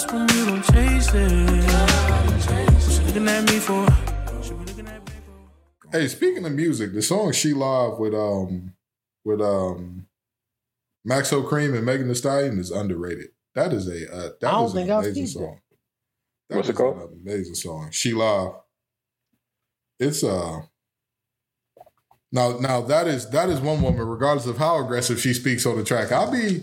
lost when you don't chase it. What looking at me for? What you looking at me for? Hey, speaking of music, the song "She Live" with um with um Maxo Kream and Megan Thee Stallion is underrated. That is a uh, that I don't is think an I've amazing song. That What's it is called? An amazing song. She Live. It's uh now now that is that is one woman, regardless of how aggressive she speaks on the track. I'll be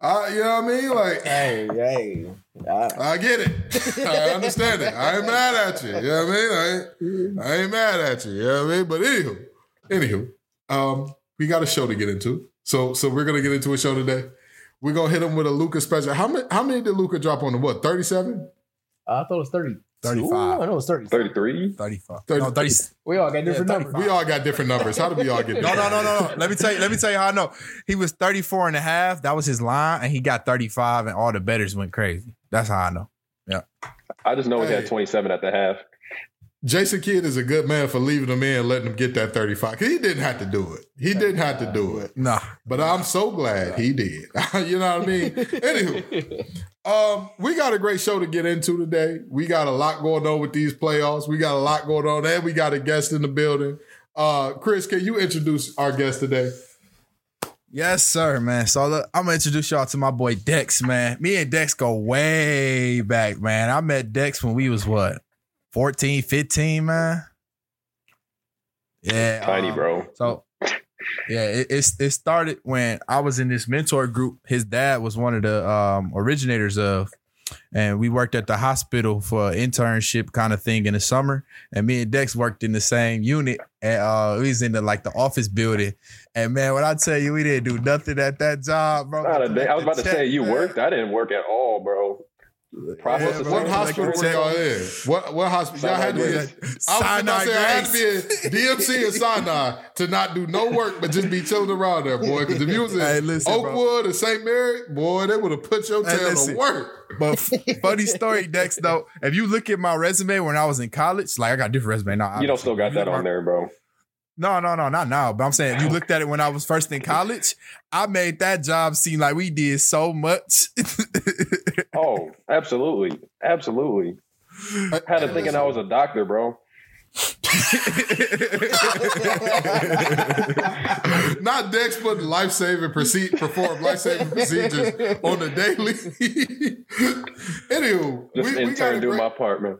I you know what I mean? Like Hey, hey. I, I get it. I understand it. I ain't mad at you. You know what I mean? I ain't, I ain't mad at you. You know what I mean? But anywho, anywho, um, we got a show to get into. So so we're gonna get into a show today. We're gonna hit him with a Luka special. How many how many did Luka drop on the what? 37? I thought it was 30. 35. I know it was 30. 33? 35. Thirty- No, 30. We all got different Yeah, numbers. We all got different numbers. How did we all get No, no, no, no, no. Let me tell you, let me tell you how I know. He was 34 and a half. That was his line, and he got 35, and all the betters went crazy. That's how I know. Yeah. I just know he had 27 at the half. Jason Kidd is a good man for leaving him in and letting him get that 35. He didn't have to do it. He didn't have to do it. Nah. But I'm so glad he did. you know what I mean? Anywho, um, we got a great show to get into today. We got a lot going on with these playoffs. We got a lot going on, and we got a guest in the building. Uh, Chris, can you introduce our guest today? Yes, sir, man. So look, I'm gonna introduce y'all to my boy Dex, man. Me and Dex go way back, man. I met Dex when we was what, 14, 15, man. Yeah, Tiny, um, bro. So yeah, it, it's it started when I was in this mentor group. His dad was one of the um, originators of, and we worked at the hospital for an internship kind of thing in the summer. And me and Dex worked in the same unit, and uh, we was in the like the office building. And man, when I tell you, we didn't do nothing at that job, bro. Day. I was about to Check, say you man. worked. I didn't work at all, bro. Process Yeah. What hospital like were y'all in? What what hospital? Y'all had to be. in- I was Sinai about to say I had to be Grace. in DMC and Sinai to not do no work but just be chilling around there, boy. Because if you was in Hey, listen, bro. Oakwood or St. Mary, boy, they would have put your Hey, tail to work. But funny story, Dex. Though, if you look at my resume when I was in college, like I got a different resume now. You don't still got that on there, bro. No, no, no, not now. But I'm saying if you looked at it when I was first in college, I made that job seem like we did so much. Oh, absolutely, absolutely. Had him thinking I was a doctor, bro. Not Dex but life saving proceed perform life saving procedures on the daily. Anywho, Just we, we got a doing my part, man.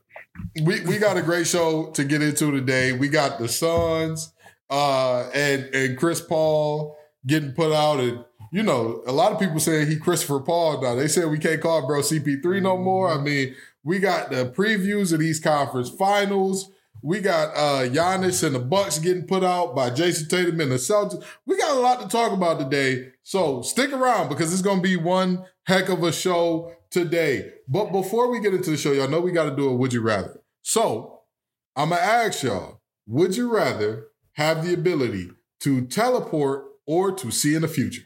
we, we got a great show to get into today. We got the Suns uh, and and Chris Paul getting put out, and you know a lot of people saying he Christopher Paul now. They said we can't call bro CP3 no more. I mean, we got the previews of these conference finals. We got uh Giannis and the Bucks getting put out by Jayson Tatum and the Celtics. We got a lot to talk about today. So stick around because it's gonna be one heck of a show today. But before we get into the show, y'all know we gotta do a would you rather. So I'm gonna ask y'all, would you rather have the ability to teleport or to see in the future?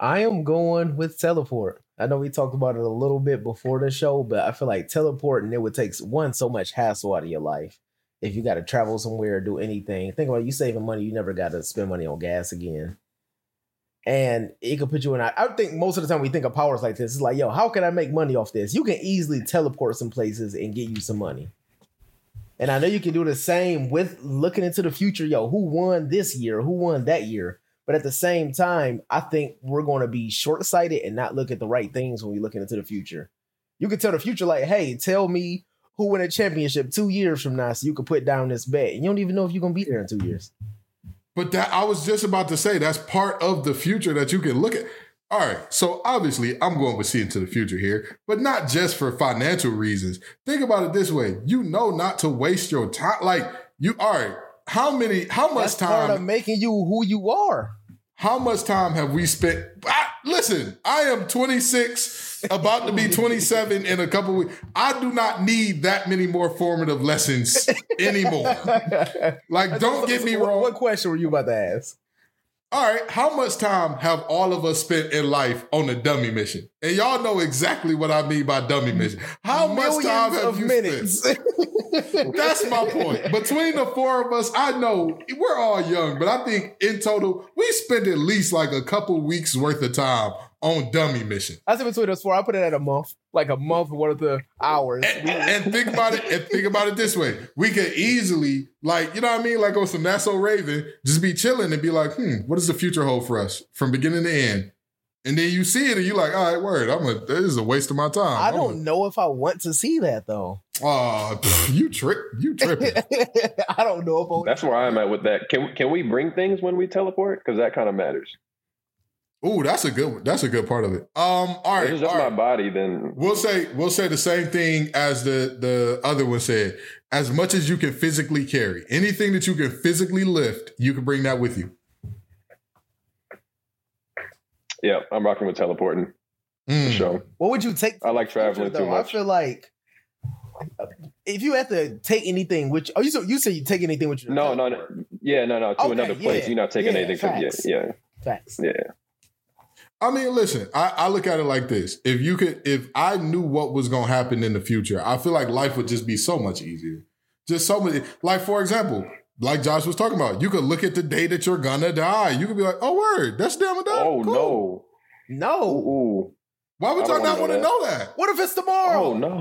I am going with teleport. I know we talked about it a little bit before the show, but I feel like teleporting it would take one so much hassle out of your life. If you got to travel somewhere or do anything, think about it, you saving money. You never got to spend money on gas again, and it could put you in. I I think most of the time we think of powers like this. It's like, yo, how can I make money off this? You can easily teleport some places and get you some money. And I know you can do the same with looking into the future. Yo, who won this year? Who won that year? But at the same time, I think we're going to be short sighted and not look at the right things when we're looking into the future. You can tell the future, like, hey, tell me who won a championship two years from now so you can put down this bet. And you don't even know if you're going to be there in two years. But that I was just about to say that's part of the future that you can look at. All right, so obviously I'm going with see into the future here, but not just for financial reasons. Think about it this way: you know not to waste your time. Like you, all right, how many, how much That's part of time, making you who you are. How much time have we spent? I, listen, I am 26, about to be 27 in a couple weeks. I do not need that many more formative lessons anymore. Like, don't get me What- wrong. What question were you about to ask? All right, how much time have all of us spent in life on a dummy mission? And y'all know exactly what I mean by dummy mission. How much time have of you minutes. spent? That's my point. Between the four of us, I know we're all young, but I think in total we spend at least like a couple weeks worth of time on dummy mission. I said between us four, I put it at a month, like a month worth of the hours. And, and think about it. And think about it this way: we could easily, like, you know what I mean, like on some That's So Raven, just be chilling and be like, "Hmm, what does the future hold for us from beginning to end?" And then you see it, and you're like, "All right, word, I'm a. This is a waste of my time." I I'm don't know if I want to see that though. Oh, you trip, you tripping. I don't know if I want That's where I'm at with that. Can can we bring things when we teleport? Because that kind of matters. Ooh, that's a good. One. That's a good part of it. Um, all If it's just all my body, then We'll say we'll say the same thing as the the other one said. As much as you can physically carry, anything that you can physically lift, you can bring that with you. yeah, I'm rocking with teleporting Mm. for sure. What would you take? I like traveling future, too though? much. I feel like if you have to take anything, which oh, you said you said you take anything with you. No, no, no, yeah, no, no, to Okay, another place. yeah, You're not taking yeah, anything from yeah, facts. yeah, Facts. yeah. I mean, listen, I, I look at it like this. If you could, if I knew what was going to happen in the future, I feel like life would just be so much easier. Just so much. like, for example, like Josh was talking about, you could look at the day that you're gonna die. You could be like, oh, word, that's damn a die. Oh Cool. no! No. Ooh, Why would I y'all don't want wanna know know that? What if it's tomorrow? oh no!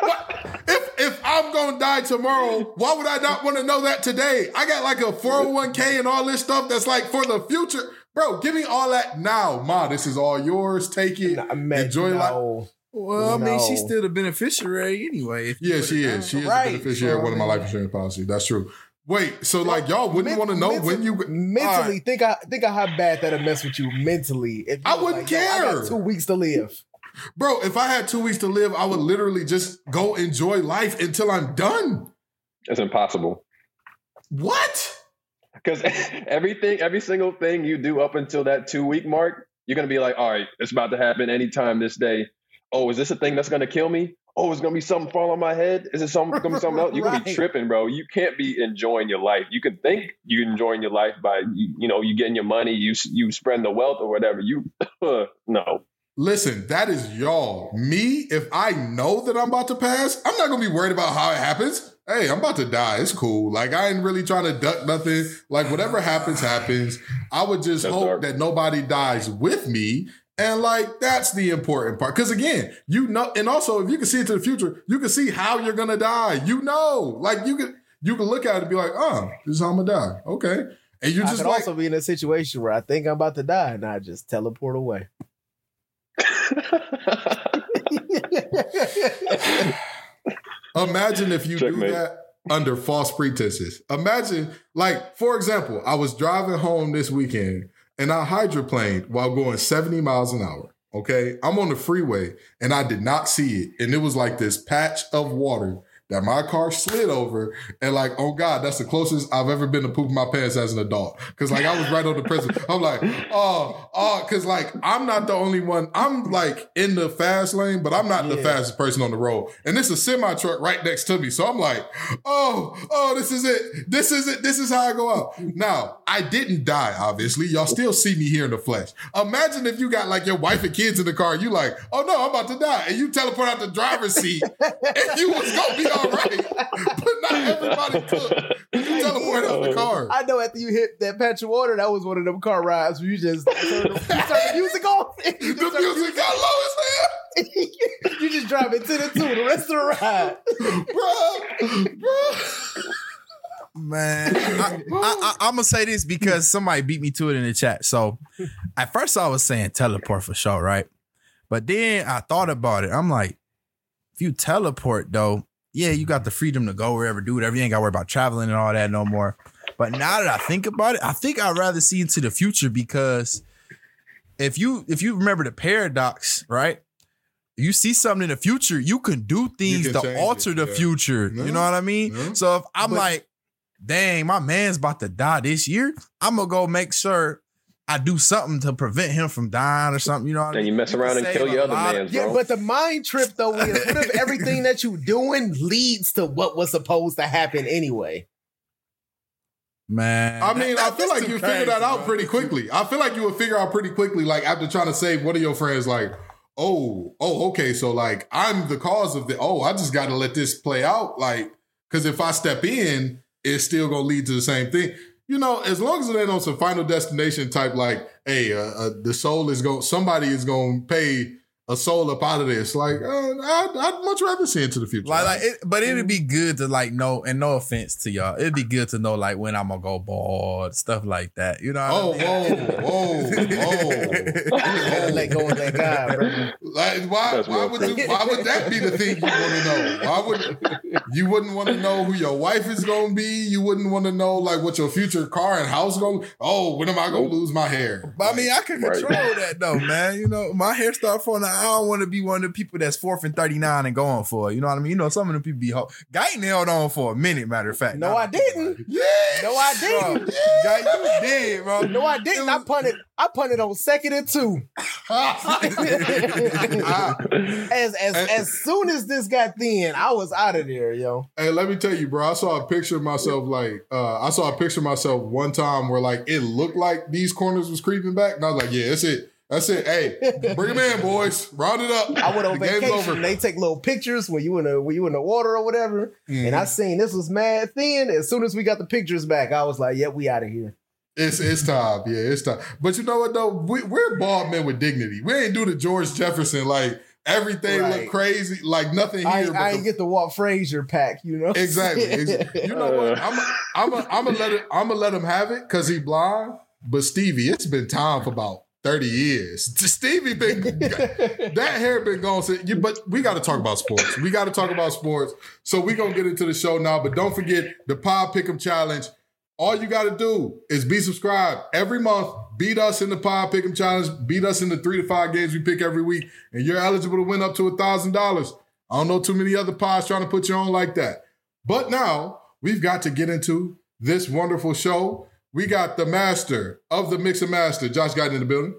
What? If if I'm gonna die tomorrow, why would I not want to know that today? I got like a 401k and all this stuff that's like for the future. Bro, give me all that now. Ma, this is all yours. Take it. Nah, man, Enjoy life. no. Well, I mean, she's still the beneficiary anyway. if Yeah, she is. down. She is Right. the beneficiary of one of my life insurance policies. That's true. Wait, so like y'all wouldn't Men- want to know mental- when you mentally All right. think I think I how bad that'll mess with you mentally. If you I wouldn't like, yo, I care. got two weeks to live. Bro, if I had two weeks to live, I would literally just go enjoy life until I'm done. it's impossible What? Because everything, every single thing you do up until that two week mark, you're gonna be like, all right, it's about to happen anytime this day. Oh, is this a thing that's gonna kill me? Oh, it's gonna be something fall on my head. Is it something gonna be something else? You're gonna be tripping, bro. You can't be enjoying your life. You can think you're enjoying your life by you, you know you getting your money, you you spreading the wealth or whatever. You no. Listen, that is y'all. Me, if I know that I'm about to pass, I'm not gonna be worried about how it happens. Hey, I'm about to die. It's cool. Like I ain't really trying to duck nothing. Like whatever happens, happens. I would just That's hope dark. that nobody dies with me. And like that's the important part. Cause again, you know, and also if you can see into the future, you can see how you're gonna die. You know, like you can you can look at it and be like, oh, this is how I'm gonna die. Okay. And you I just could like also be in a situation where I think I'm about to die and I just teleport away. Imagine if you do that under false pretenses. Imagine, like, for example, I was driving home this weekend and I hydroplaned while going 70 miles an hour. Okay. I'm on the freeway and I did not see it. And it was like this patch of water that my car slid over. And like, oh God, that's the closest I've ever been to pooping my pants as an adult. Cause like I was right on the precipice. I'm like, oh, oh, cause like I'm not the only one. I'm like in the fast lane, but I'm not the fastest person on the road. And it's a semi truck right next to me. So I'm like, oh, oh, this is it. This is it. This is how I go out. Now, I didn't die, obviously. Y'all still see me here in the flesh. Imagine if you got like your wife and kids in the car, you like, oh no, I'm about to die. And you teleport out the driver's seat and you was gonna be all right. But not everybody could. You teleport out the car. I know after you hit that patch of water, that was one of them car rides where you just turn the, you turn the music off. The just music got low as you just drive it to the two the rest of the ride. Bro, bro. Man, I, I, I, I'm gonna say this because somebody beat me to it in the chat. So, at first I was saying teleport for sure, right? But then I thought about it. I'm like, if you teleport though, yeah, you got the freedom to go wherever, do whatever. You ain't got to worry about traveling and all that no more. But now that I think about it, I think I'd rather see into the future because if you if you remember the paradox, right? You see something in the future, you can do things can to alter it, the yeah. future. You know what I mean? So if I'm But- like, dang, my man's about to die this year, I'm gonna go make sure I do something to prevent him from dying or something. You know what I mean? And you mess can around and kill your other man. of- Yeah, but the mind trip though is what if everything that you doing leads to what was supposed to happen anyway? Man, I mean, that- I feel like you figure that crazy, out bro. pretty quickly. I feel like you would figure out pretty quickly, like after trying to save one of your friends, like, oh, oh, okay, so like I'm the cause of the. Oh, I just got to let this play out, like, because if I step in, it's still gonna lead to the same thing. You know, as long as it ain't on some final destination type, like, hey, uh, uh, the soul is going, somebody is going to pay a soul up out of this. Like, uh, I'd, I'd much rather see into the future. Like, like it, but it'd be good to like know, and no offense to y'all, it'd be good to know like when I'm gonna go bald, stuff like that. You know? oh, I mean? whoa, whoa, whoa, gotta let go of that guy, bro. Like, why? That's Why real would you? Why would that be the thing you want to know? Why would you wouldn't want to know who your wife is going to be? You wouldn't want to know like what your future car and house going. to Oh, when am I going to lose my hair? But I mean, I can Right. control that though, man. You know, my hair start falling out. I don't want to be one of the people that's fourth and 39 and going for it. You know what I mean? You know, some of the people be ho- Guyton held on for a minute, matter of fact. No, Now I that think about didn't. yeah, No, I didn't. Guy, you did, bro. No, I didn't. I punted. I punted on second and two. As as as soon as this got thin, I was out of there, yo. Hey, let me tell you, bro. I saw a picture of myself. Like, uh, I saw a picture of myself one time where like it looked like these corners was creeping back, and I was like, yeah, that's it. That's it. Hey, bring them in, boys. Round it up. I went on The vacation. over. They take little pictures when you in the when you in the water or whatever. Mhm. And I seen this was mad thin. As soon as we got the pictures back, I was like, "Yep, we out of here." It's it's time. Yeah, it's time. But you know what though? We, we're bald men with dignity. We ain't do the George Jefferson like everything Right. look crazy, like nothing here. I, but I the- ain't get the Walt Frazier pack, you know. exactly. Ex- You know what? I'm I'm a, I'm gonna let it. I'm gonna let him have it because he blind. But Stevie, it's been time for about thirty years. Stevie been that hair been gone. Since, you, but we got to talk about sports. We got to talk about sports. So we gonna get into the show now. But don't forget the Pod Pick'em Challenge. All you got to do is be subscribed every month. Beat us in the Pod Pick'em Challenge. Beat us in the three to five games we pick every week, and you're eligible to win up to a thousand dollars. I don't know too many other pods trying to put you on like that. But now we've got to get into this wonderful show. We got the master of the mix and master, Josh got in the building.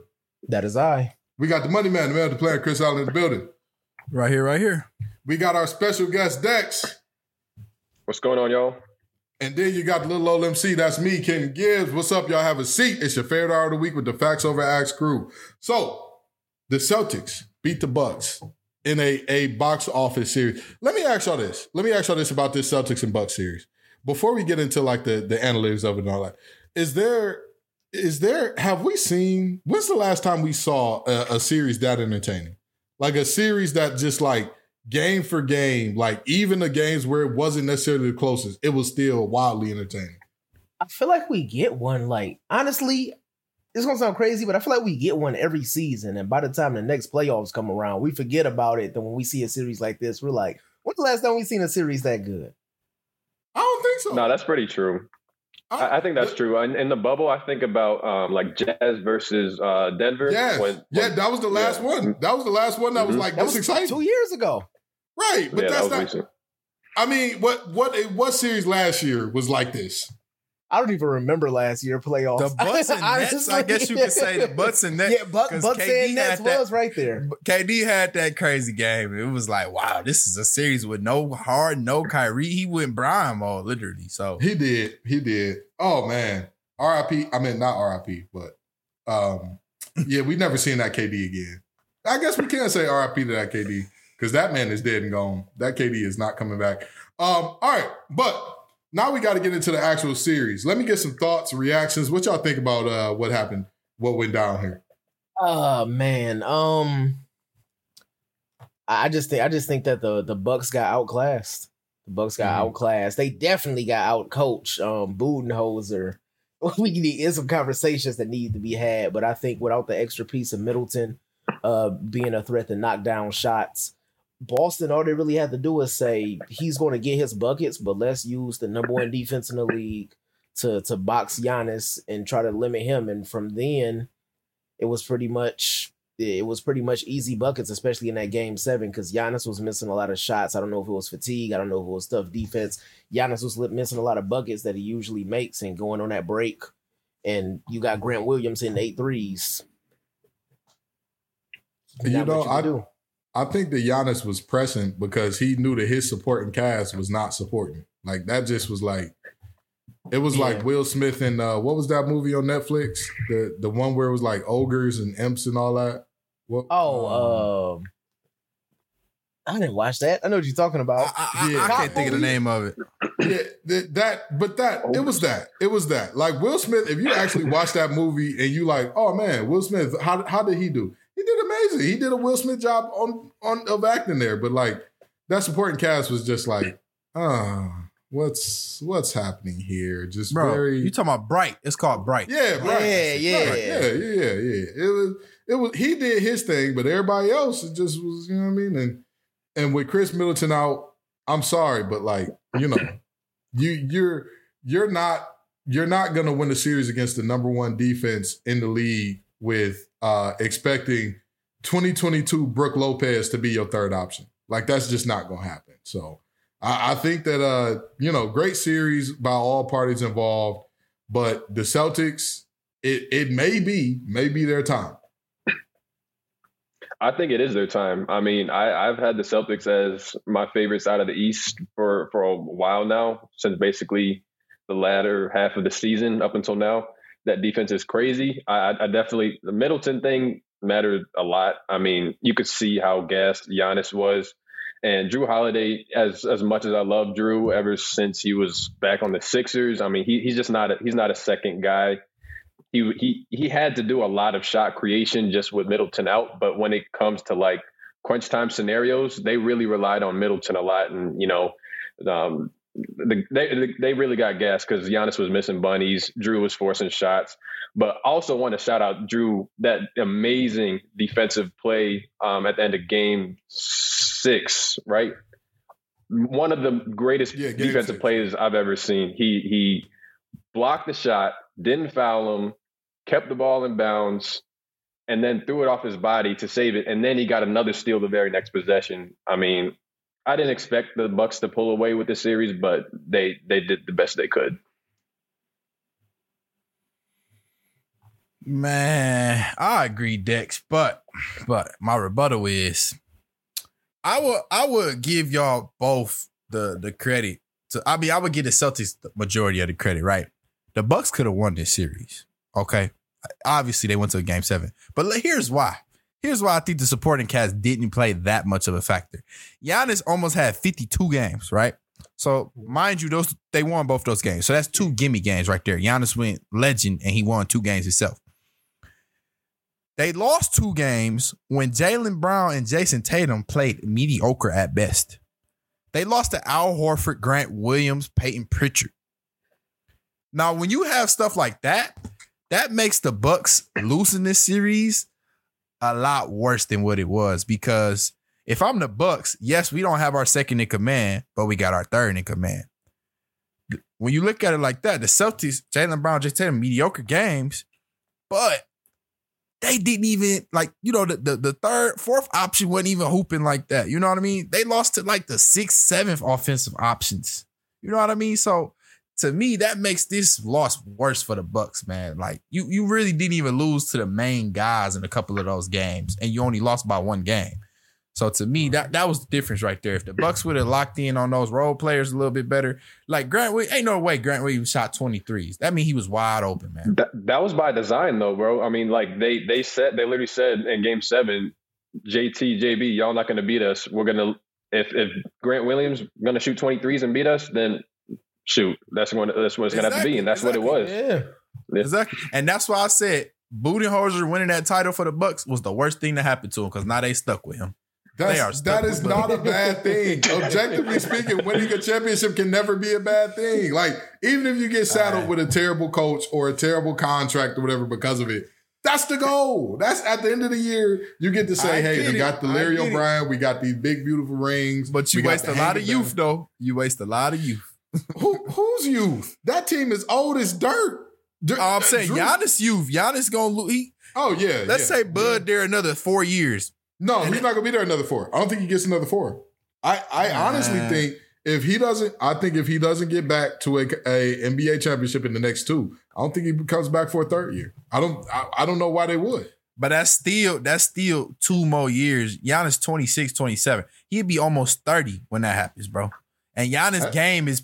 That is I. We got the money man, the man of the player, Chris Allen in the building. Right here, right here. We got our special guest, Dex. What's going on, y'all? And then you got the little old MC. That's me, Ken Gibbs. What's up? Y'all have a seat. It's your favorite hour of the week with the Facts Over Axe crew. So, the Celtics beat the Bucks in a, a box office series. Let me ask y'all this. Let me ask y'all this about this Celtics and Bucks series. Before we get into like the, the analytics of it and all that, is there is there have we seen when's the last time we saw a, a series that entertaining? Like a series that just like game for game, like even the games where it wasn't necessarily the closest, it was still wildly entertaining. I feel like we get one. Like honestly, it's gonna sound crazy, but I feel like we get one every season. And by the time the next playoffs come around, we forget about it. Then when we see a series like this, we're like, "When's the last time we seen a series that good?" I don't think so. No, that's pretty true. I, I think that's true. In, in the bubble, I think about um, like Jazz versus uh, Denver. Yes. when- yeah, that was the last yeah. one. That was the last one that was Mhm. like That was exciting. two years ago. Right. But yeah, that that's was not recent. I mean, what what what series last year was like this? I don't even remember last year playoffs. The Bucks and Nets, I guess you could say the Bucks and Nets. Yeah, Buck, 'cause Bucks KD and Nets that- was right there. KD had that crazy game. It was like, wow, this is a series with no hard, no Kyrie. He went Brian mode, literally. So He did. He did. Oh man. RIP. I mean not RIP, but um yeah, we never seen that KD again. I guess we can say RIP to that KD because that man is dead and gone. That KD is not coming back. Um, all right, but now we got to get into the actual series. Let me get some thoughts, reactions. What y'all think about uh what happened, what went down here? Oh man, um, I just think I just think that the the Bucks got outclassed. The Bucks got Mhm. outclassed. They definitely got outcoached. Um, Budenholzer. We need is some conversations that need to be had, but I think without the extra piece of Middleton, uh, being a threat to knock down shots, Boston all they really had to do is say he's going to get his buckets, but let's use the number one defense in the league to to box Giannis and try to limit him. And from then, it was pretty much it was pretty much easy buckets, especially in that game seven, because Giannis was missing a lot of shots. I don't know if it was fatigue. I don't know if it was tough defense. Giannis was missing a lot of buckets that he usually makes and going on that break. And you got Grant Williams in eight threes. You Not know, much I do. I think that Giannis was pressing because he knew that his supporting cast was not supporting. Like that just was like it was Yeah. like Will Smith and uh what was that movie on Netflix? The the one where it was like ogres and imps and all that. What Oh, um, I didn't watch that. I know what you're talking about. I, I- Yeah. I can't think of the name of it. yeah, th- that, but that it was that it was that. Like Will Smith, if you actually watch that movie and you like, oh man, Will Smith, how how did he do? He did amazing. He did a Will Smith job on on of acting there, but like that supporting cast was just like, ah, what's what's happening here? Just Bro, very you talking about Bright? It's called Bright. yeah, right. Yeah, yeah. Right. yeah, yeah, yeah, yeah. It was it was he did his thing, but everybody else it just was, you know what I mean? And and with Khris Middleton out, I'm sorry, but like, you know, you you're you're not you're not gonna win the series against the number one defense in the league with uh expecting 2022 Brook Lopez to be your third option. Like that's just not gonna happen. So I, I think that uh, you know, great series by all parties involved, but the Celtics, it it may be, may be their time. I think it is their time. I mean, I, I've had the Celtics as my favorites out of the East for for a while now, since basically the latter half of the season up until now. That defense is crazy. I, I definitely the Middleton thing mattered a lot. I mean, you could see how gassed Giannis was. And Jrue Holiday, as as much as I love Jrue, ever since he was back on the Sixers, I mean, he, he's just not a, he's not a second guy. He he he had to do a lot of shot creation just with Middleton out, but when it comes to like crunch time scenarios, they really relied on Middleton a lot, and you know, um, the, they they really got gas because Giannis was missing bunnies, Jrue was forcing shots, but also want to shout out Jrue that amazing defensive play um, at the end of game six, right? One of the greatest Yeah, defensive six. plays I've ever seen. He he blocked the shot, didn't foul him, kept the ball in bounds, and then threw it off his body to save it. And then he got another steal the very next possession. I mean, I didn't expect the Bucks to pull away with the series, but they they did the best they could. Man, I agree, Dex, but but my rebuttal is I would I would give y'all both the the credit. To, I mean, I would give the Celtics the majority of the credit, right? The Bucks could have won this series. Okay. Obviously, they went to a game seven. But here's why. Here's why I think the supporting cast didn't play that much of a factor. Giannis almost had 52 games, right? So mind you, those they won both those games. So that's two gimme games right there. Giannis went legend and he won two games himself. They lost two games when Jaylen Brown and Jayson Tatum played mediocre at best. They lost to Al Horford, Grant Williams, Payton Pritchard. Now, when you have stuff like that, that makes the Bucks losing this series a lot worse than what it was. Because if I'm the Bucks, yes, we don't have our second in command, but we got our third in command. When you look at it like that, the Celtics, Jaylen Brown, just Tatum, mediocre games, but they didn't even like you know the, the the third fourth option wasn't even hooping like that you know what i mean they lost to like the sixth seventh offensive options you know what i mean so to me that makes this loss worse for the bucks man. Like you you really didn't even lose to the main guys in a couple of those games and you only lost by one game. So to me that that was the difference right there. If the bucks would have locked in on those role players a little bit better like grant we ain't no way grant williams shot 23s that mean he was wide open man. That that was by design though, bro. I mean, like they they said they literally said in game seven, JT, JB, y'all not gonna beat us. We're gonna if if Grant Williams gonna shoot 23s and beat us, then shoot, that's what that's what it's gonna have to be, and that's what it was. Yeah. Exactly. And that's why I said Budenholzer winning that title for the Bucks was the worst thing to happen to him because now they stuck with him. That's, They are stuck that is not a bad thing. Objectively speaking, winning a championship can never be a bad thing. Like, even if you get saddled Right. with a terrible coach or a terrible contract or whatever because of it, that's the goal. That's at the end of the year, you get to say, I hey, we it. got the I Larry get it. O'Brien, we got these big, beautiful rings. But you waste a lot of of youth, though. You waste a lot of youth. Who, who's youth? That team is old as dirt. Dur- Oh, I'm saying Jrue- Giannis youth. Giannis gonna lose. He, Oh, yeah. let's yeah, say Bud there another four years. No, he's not gonna be there another four. I don't think he gets another four. I, I honestly think if he doesn't, I think if he doesn't get back to a, a NBA championship in the next two, I don't think he comes back for a third year. I don't I, I don't know why they would. But that's still that's still two more years. Giannis 26, 27. He'd be almost 30 when that happens, bro. And Giannis' Uh, game is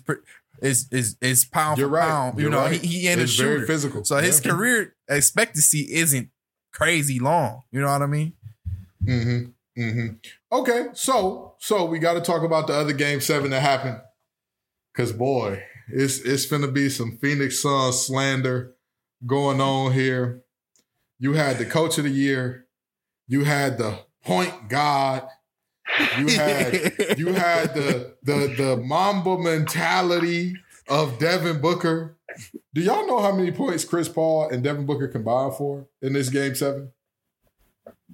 is is is pound for right. pound. You You're know, right. he, he ain't a It's very physical. So his Yeah. career expectancy isn't crazy long. You know what I mean? Mm-hmm. Mm-hmm. Okay, so so we got to talk about the other game seven that happened. Cause boy, it's it's gonna be some Phoenix Suns slander going on here. You had the coach of the year, you had the point guard, you had you had the the the Mamba mentality of Devin Booker. Do y'all know how many points Chris Paul and Devin Booker combined for in this game seven?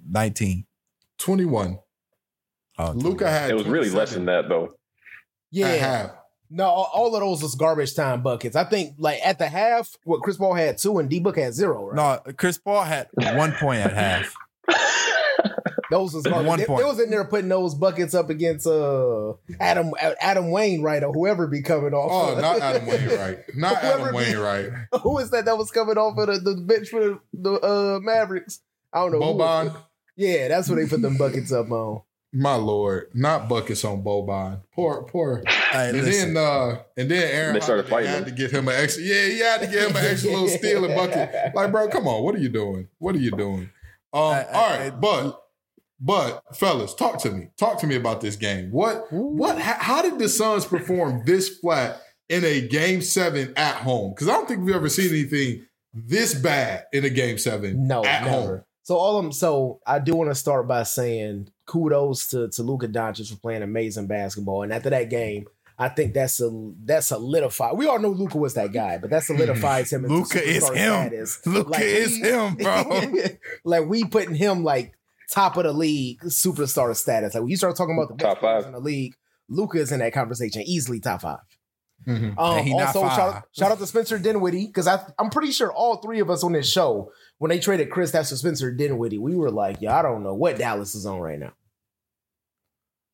19. 21. Oh, Luka had It was really less than that though. at Yeah. half. No, all, all of those was garbage time buckets. I think like at the half, what Chris Paul had two and D Book had zero, right? No, Chris Paul had one point at half. Those was garbage. One They, point. they was in there putting those buckets up against uh Adam Adam Wainwright or whoever be coming off. Oh, not Adam Wainwright. Not Whoever Adam be- Wainwright. Who is that that was coming off of the, the bench for the, the uh Mavericks? I don't know. Boban. Yeah, that's what they put them buckets up on. My lord. Not buckets on Boban. Poor, poor. Hey, And listen, then uh and then Aaron They started fighting had to get him an extra. Yeah, he had to get him an extra little stealing bucket. Like, bro, come on. What are you doing? What are you doing? Um, I- I- all right, I- but but fellas, talk to me. Talk to me about this game. What what how, did the Suns perform this flat in a game seven at home? Because I don't think we've ever seen anything this bad in a game seven No, at never. home. So all I'm so I do want to start by saying kudos to to Luka Doncic for playing amazing basketball. And after that game, I think that's a that solidified. We all know Luka was that guy, but that solidifies him. Luka is him. Luka Like, is him, bro. like we putting him like top of the league, superstar status. Like when you start talking about the best Top players five. in the league, Luka is in that conversation, easily top five. Mhm. Um, And he also, shout, five. shout out to Spencer Dinwiddie because I'm pretty sure all three of us on this show, when they traded Chris after Spencer Dinwiddie, we were like, "Yeah, I don't know what Dallas is on right now."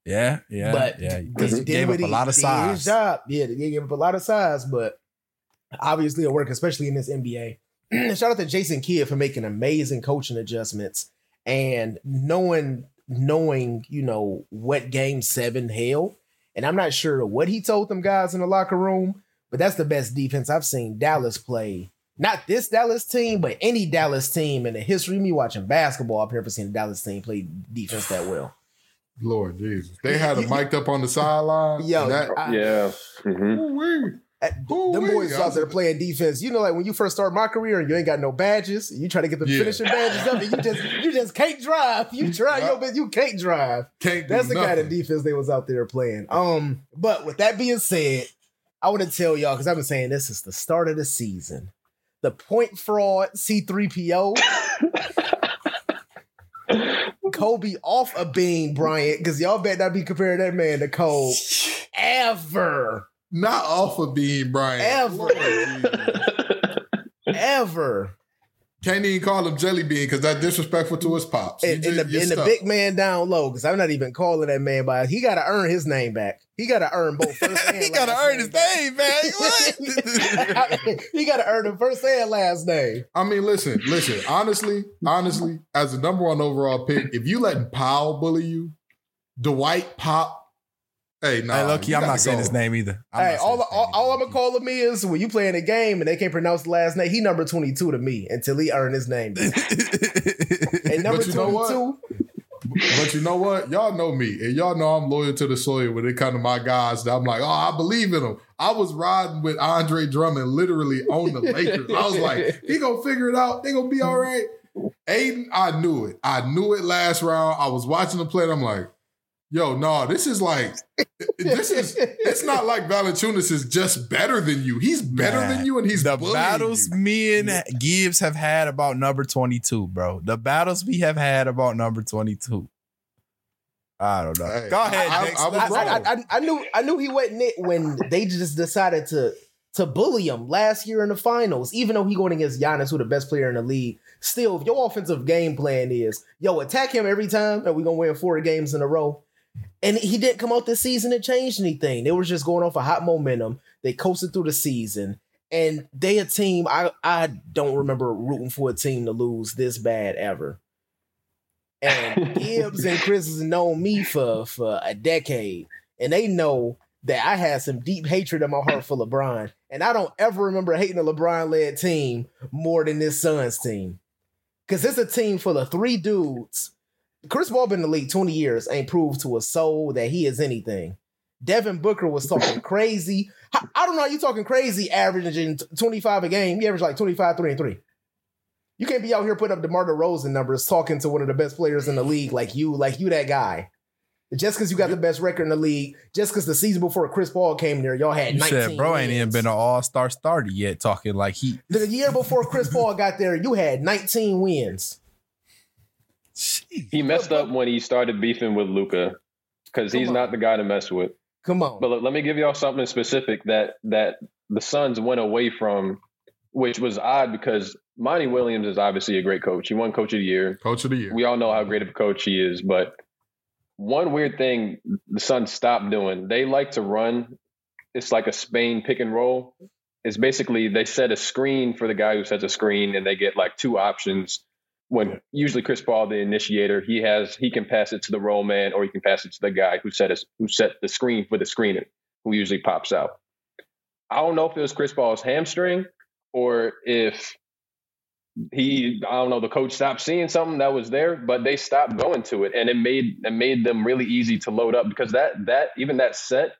yeah, yeah, but yeah. because He gave up a lot of did his size. job, yeah, they gave up a lot of size, but obviously it worked, especially in this NBA. shout out to Jason Kidd for making amazing coaching adjustments and knowing knowing you know what Game Seven held. And I'm not sure what he told them guys in the locker room, but that's the best defense I've seen Dallas play. Not this Dallas team, but any Dallas team in the history of me watching basketball. I've never seen a Dallas team play defense that well. Lord Jesus. They had him mic'd up on the sideline. Yo, and that, I- Yeah. hmm Ooh-wee. Uh, Ooh, them boys out there playing defense. You know, like when you first start my career and you ain't got no badges, you try to get the Yeah. finishing badges up, and you just you just can't drive. You try your best, you can't drive. Can't That's the kind of defense they was out there playing. Um, but with that being said, I want to tell y'all because I've been saying this is the start of the season. The point fraud C3PO. Kobe off a beam, Bryant, because y'all better not be comparing that man to Kobe ever. Not off of being Brian. Ever. Ever. Can't even call him Jelly Bean because that's disrespectful to his pops. And, and the, and the big man down low, because I'm not even calling that man by. He got to earn his name back. He got to earn both first and he gotta earn his name, man. He got to earn the first and last name. I mean, listen, listen. Honestly, honestly, as the number one overall pick, if you letting Powell bully you, Dwight Pop, hey, nah, hey, look, I'm not saying go. his name either. I'm hey, all, all, all. I'm gonna call him is when you playing a game and they can't pronounce the last name. He number 22 to me until he earn his name. back. And number But you know what? 22, But you know what? Y'all know me, and y'all know I'm loyal to the soil when it comes to my guys. That I'm like, oh, I believe in them. I was riding with Andre Drummond literally on the Lakers. I was like, he gonna figure it out. They gonna be all right. Aiden, I knew it. I knew it last round. I was watching the play. And I'm like, yo, no, this is like, this is. It's not like Valanciunas is just better than you. He's better Nah. than you, and he's the bullying battles you. me and Gibbs have had about number 22, bro. The battles we have had about number 22. I don't know. Hey, Go ahead, I- I- I was Let's- wrong. I, I, I, I knew I knew he wasn't it when they just decided to to bully him last year in the finals. Even though he going against Giannis, who the best player in the league, still, if your offensive game plan is yo attack him every time, and we gonna win four games in a row. And he didn't come out this season and change anything. They were just going off a hot momentum. They coasted through the season, and they a team. I I don't remember rooting for a team to lose this bad ever. And Gibbs and Chris has known me for for a decade, and they know that I had some deep hatred in my heart for LeBron. And I don't ever remember hating a LeBron led team more than this Suns team. Cause it's a team full of three dudes. Chris Paul been in the league 20 years, ain't proved to a soul that he is anything. Devin Booker was talking crazy. I, I don't know how you talking crazy, averaging 25 a game. He averaged like 25, 3 and 3. You can't be out here putting up DeMar DeRozan numbers talking to one of the best players in the league like you, like you that guy. Just because you got the best record in the league, just because the season before Chris Paul came there, y'all had You 19 said, bro, ain't even been an all star starter yet. Talking like he. The year before Chris Paul got there, you had 19 wins. He messed up when he started beefing with Luka because he's on. not the guy to mess with. Come on. But look, let me give y'all something specific that that the Suns went away from, which was odd because Monty Williams is obviously a great coach. He won Coach of the Year. Coach of the year. We all know how great of a coach he is, but one weird thing the Suns stopped doing, they like to run. It's like a Spain pick and roll. It's basically they set a screen for the guy who sets a screen, and they get like two options. When usually Chris Paul, the initiator, he has he can pass it to the roll man, or he can pass it to the guy who set us who set the screen for the screener, who usually pops out. I don't know if it was Chris Paul's hamstring or if he I don't know the coach stopped seeing something that was there, but they stopped going to it, and it made it made them really easy to load up because that that even that set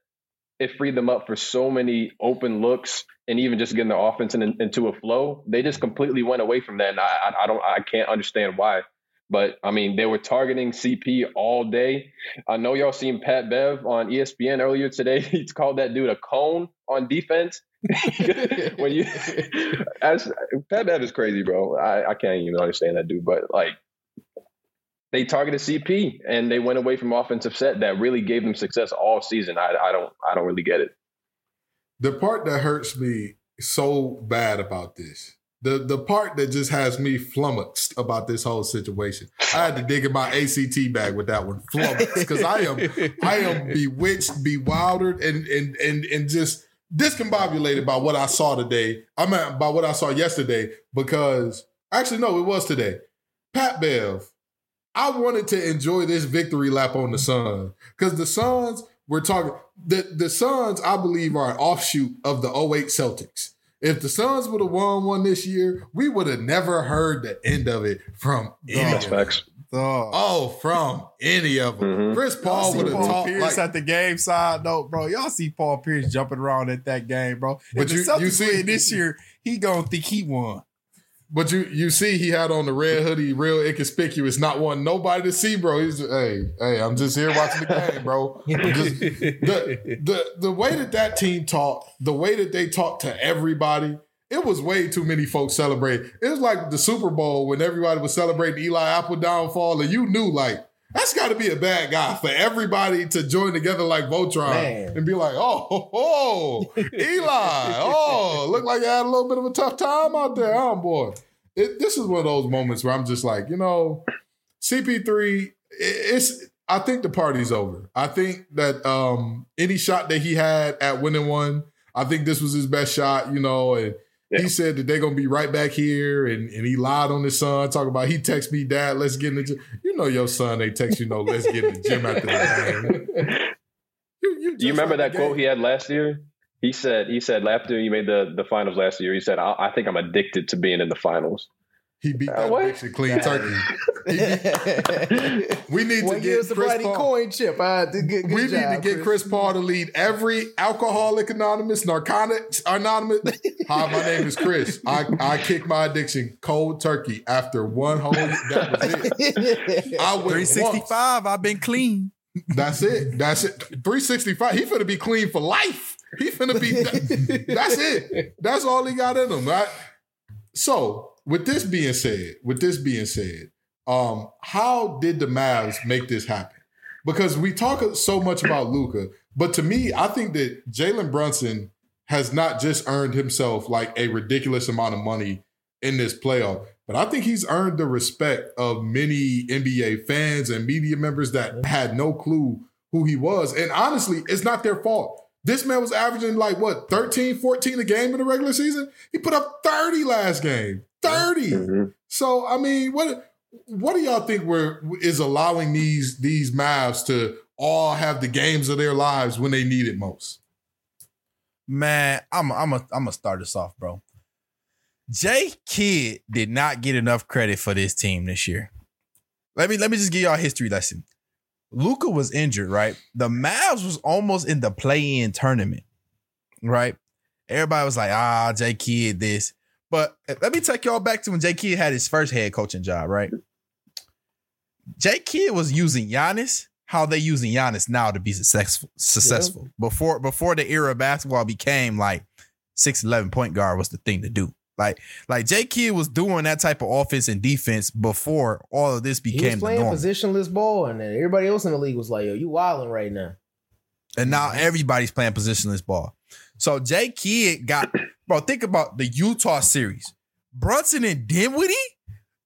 it freed them up for so many open looks and even just getting the offense in, into a flow. They just completely went away from that, and I, I don't I can't understand why. But I mean, they were targeting CP all day. I know y'all seen Pat Bev on ESPN earlier today. He's called that dude a cone on defense. when you as Pat Bev is crazy, bro. I, I can't even understand that dude. But like they targeted CP and they went away from offensive set that really gave them success all season. I, I don't I don't really get it. the part that hurts me so bad about this, the the part that just has me flummoxed about this whole situation. I had to dig in my ACT bag with that one, flummoxed, because I am I am bewitched, bewildered, and and and and just discombobulated by what I saw today. I mean, by what I saw yesterday, because actually no, it was today. Pat Bev, I wanted to enjoy this victory lap on the Suns because the Suns we're talking the the Suns I believe are an offshoot of the 08 Celtics. If the Suns would have won one this year, we would have never heard the end of it from any of them. Oh, from any of them. Mhm. Chris Paul would have Paul talked Pierce like at the game side note, bro. Y'all see Paul Pierce jumping around at that game, bro. But if the you- Celtics you see- win this year, he gonna think he won. But you you see he had on the red hoodie, real inconspicuous, not wanting nobody to see, bro. He's hey, hey, I'm just here watching the game, bro. Just- the the the way that that team talked, the way that they talked to everybody, it was way too many folks celebrating. It was like the Super Bowl when everybody was celebrating Eli Apple downfall, and you knew like that's got to be a bad guy for everybody to join together like Voltron Man. and be like, oh, oh, oh, Eli, oh, look like you had a little bit of a tough time out there, huh, boy? It, this is one of those moments where I'm just like, you know, CP3, it- it's. I think the party's over. I think that um any shot that he had at winning one, I think this was his best shot, you know, and Yeah. he said that they're gonna be right back here, and, and he lied on his son, talking about he text me, Dad, let's get in the gym. You know your son, they text you, know, let's get in the gym after the game. You, you Do you remember that quote he had last year? He said he said after he made the the finals last year, he said, I, I think I'm addicted to being in the finals. He beat Uh, that what? addiction clean turkey. Beat- we need to get Chris Paul. coin chip. Uh, good, good we need to get Chris Paul to lead every alcoholic anonymous, narcotics anonymous. Hi, my name is Chris. I, I kicked my addiction cold turkey after one whole. That was it. I went once. 365, I've been clean. That's it. That's it. 365. He finna be clean for life. He finna be. that's it. That's all he got in him, right? So, with this being said, with this being said, um, how did the Mavs make this happen? Because we talk so much about Luka, but to me, I think that Jalen Brunson has not just earned himself like a ridiculous amount of money in this playoff, but I think he's earned the respect of many NBA fans and media members that had no clue who he was. And honestly, it's not their fault. This man was averaging like what, 13, 14 a game in the regular season? He put up 30 last game. 30. Mhm. So I mean, what what do y'all think were is allowing these these Mavs to all have the games of their lives when they need it most? Man, I'm I'm a, I'm gonna start this off, bro. Jay Kidd did not get enough credit for this team this year. Let me let me just give y'all a history lesson. Luka was injured, right? The Mavs was almost in the play-in tournament, right? Everybody was like, ah, J Kidd this. But let me take y'all back to when J Kidd had his first head coaching job, right? J Kidd was using Giannis how they using Giannis now to be successful. Successful before before the era of basketball became like six eleven point guard was the thing to do. Like like J Kidd was doing that type of offense and defense before all of this He was became the playing positionless ball, and then everybody else in the league was like, "Yo, you wilding right now." And now mm-hmm. everybody's playing positionless ball. So J Kidd got bro. Think about the Utah series. Brunson and Dinwiddie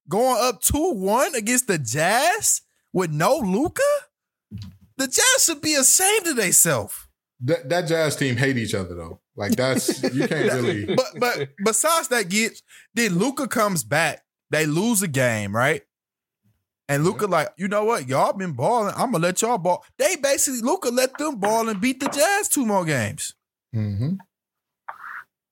going up two one against the Jazz with no Luka. The Jazz should be ashamed of themselves. That, that Jazz team hate each other though. Like that's you can't really. But but besides that, get then Luka comes back. They lose a game, right? And Luka like, you know what? Y'all been balling. I'm gonna let y'all ball. They basically Luka let them ball and beat the Jazz two more games. Mhm.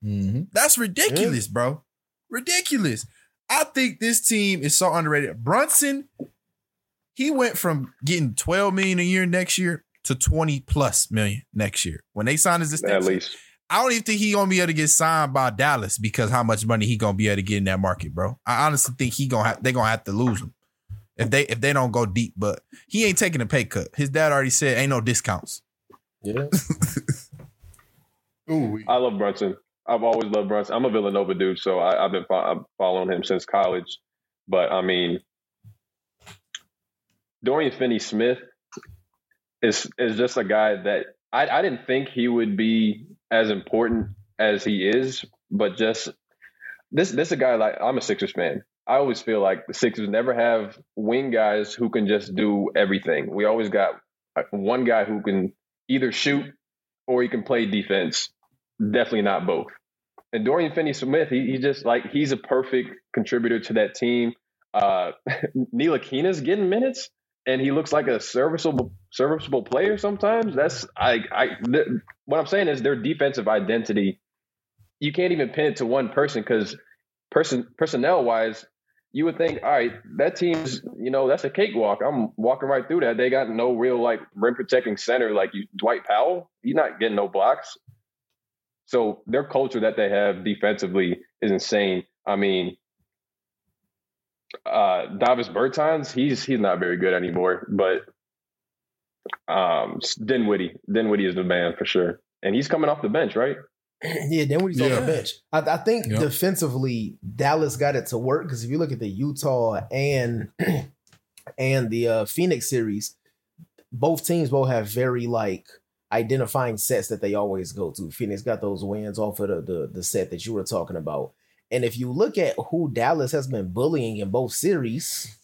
Mhm. That's ridiculous, bro. Ridiculous. I think this team is so underrated. Brunson, he went from getting 12 million a year next year to 20 plus million next year. When they signed his At least. I don't even think he gonna be able to get signed by Dallas because how much money he gonna be able to get in that market, bro. I honestly think he gonna have, they gonna have to lose him if they if they don't go deep. But he ain't taking a pay cut. His dad already said ain't no discounts. Yeah, Ooh, I love Brunson. I've always loved Brunson. I'm a Villanova dude, so I, I've been fo- I'm following him since college. But I mean, Dorian Finney-Smith is is just a guy that I, I didn't think he would be as important as he is, but just this this is a guy like I'm a Sixers fan. I always feel like the Sixers never have wing guys who can just do everything. We always got uh, one guy who can either shoot or he can play defense. Definitely not both. And Dorian Finney-Smith, he, he just like he's a perfect contributor to that team. Uh, Ntilikina's getting minutes, and he looks like a serviceable serviceable player. Sometimes that's I I th- what I'm saying is their defensive identity. You can't even pin it to one person because person personnel wise, you would think, all right, that team's you know that's a cakewalk. I'm walking right through that. They got no real like rim protecting center like you, Dwight Powell. He's not getting no blocks. So their culture that they have defensively is insane. I mean, uh Davis Bertans, he's he's not very good anymore, but um Dinwiddie, Dinwiddie is the man for sure. And he's coming off the bench, right? yeah. Then when he's on the bench, I, I think Yep. defensively Dallas got it to work because if you look at the Utah and and the uh, Phoenix series, both teams both have very like identifying sets that they always go to. Phoenix got those wins off of the, the the set that you were talking about. And if you look at who Dallas has been bullying in both series,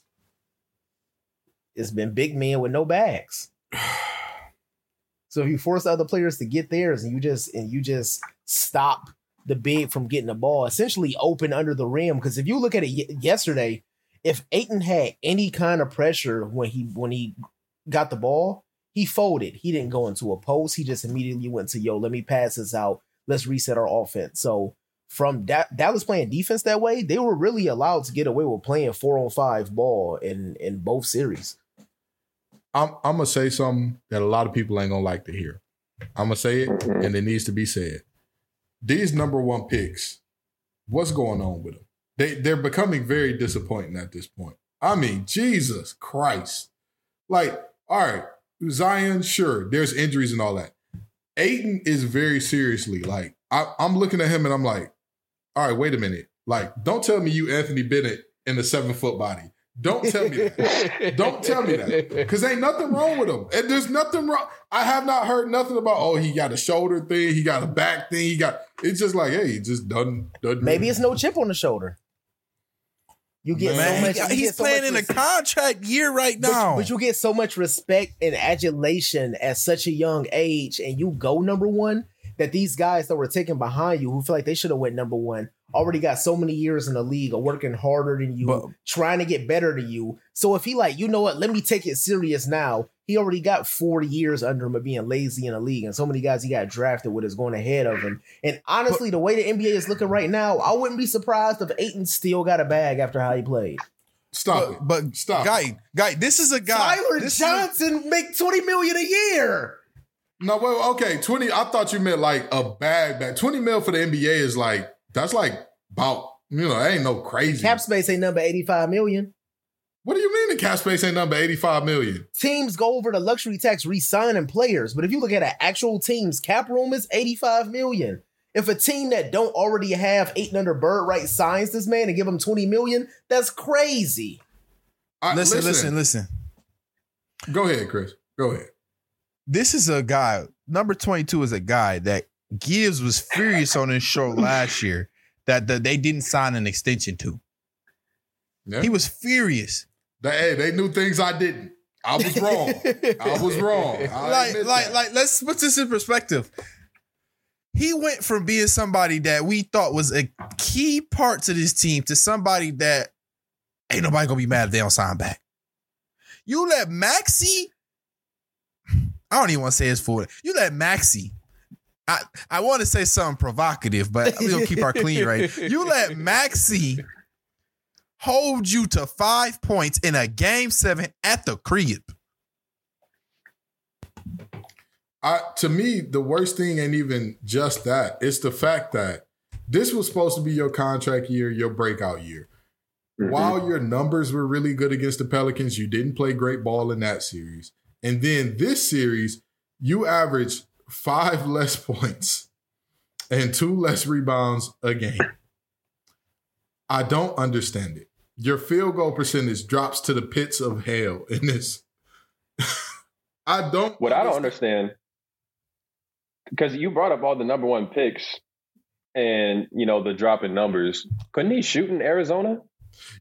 it's been big men with no bags. So if you force other players to get theirs and you just and you just stop the big from getting the ball, essentially open under the rim. Because if you look at it y- yesterday, if Ayton had any kind of pressure when he when he got the ball, he folded. He didn't go into a post. He just immediately went to yo, let me pass this out. Let's reset our offense. So from da- Dallas playing defense that way, they were really allowed to get away with playing four on five ball in in both series. I'm I'm gonna say something that a lot of people ain't gonna like to hear. I'm gonna say it, Mhm. and it needs to be said. These number one picks, what's going on with them? They they're becoming very disappointing at this point. I mean, Jesus Christ! Like, all right, Zion, sure, there's injuries and all that. Ayton is very seriously like I, I'm looking at him and I'm like, all right, wait a minute. Like, don't tell me you Anthony Bennett in the seven foot body. Don't tell me that. Don't tell me that. Because ain't nothing wrong with him. And there's nothing wrong. I have not heard nothing about, oh, he got a shoulder thing, he got a back thing, he got it's just like, hey, he just doesn't doesn't Maybe it's no chip on the shoulder. You get Man, so much. you he's so playing much in a contract year right but, now. but you get so much respect and adulation at such a young age, and you go number one. That these guys that were taken behind you, who feel like they should have went number one, already got so many years in the league, are working harder than you, But- trying to get better than you. So if he like, you know what, let me take it serious now. He already got 40 years under him of being lazy in the league, and so many guys he got drafted with is going ahead of him. And honestly, the way the NBA is looking right now, I wouldn't be surprised if Ayton still got a bag after how he played. Stop it. But, but Stop. guy, guy, this is a guy. Tyler this is a- Johnson make twenty million a year. No, well, okay, twenty. I thought you meant like a bag bag. Twenty mil for the NBA is like that's like about you know that ain't no crazy. Cap space ain't number eighty five million. What do you mean the cap space ain't number eighty five million? Teams go over the luxury tax re-signing players, but if you look at an actual team's cap room, it's eighty five million. If a team that don't already have eight under bird right signs this man and give him twenty million, that's crazy. I, listen, listen, listen. Go ahead, Chris. Go ahead. This is a guy. Number twenty two is a guy that Gibbs was furious on his show last year that the, they didn't sign an extension to. Yeah. He was furious. They, hey, they knew things I didn't. I was wrong. I was wrong. I like, like, that. like, let's put this in perspective. He went from being somebody that we thought was a key part to this team to somebody that ain't nobody gonna be mad if they don't sign back. You let Maxi, I don't even want to say his full. You let Maxi. I, I want to say something provocative, but we're gonna keep our clean right. You let Maxi hold you to five points in a game seven at the crib. I, to me, the worst thing ain't even just that. It's the fact that this was supposed to be your contract year, your breakout year. Mhm. While your numbers were really good against the Pelicans, you didn't play great ball in that series. And then this series, you averaged five less points and two less rebounds a game. I don't understand it. Your field goal percentage drops to the pits of hell in this. I don't. What I don't understand, because you brought up all the number one picks and you know the drop in numbers. Couldn't he shoot in Arizona?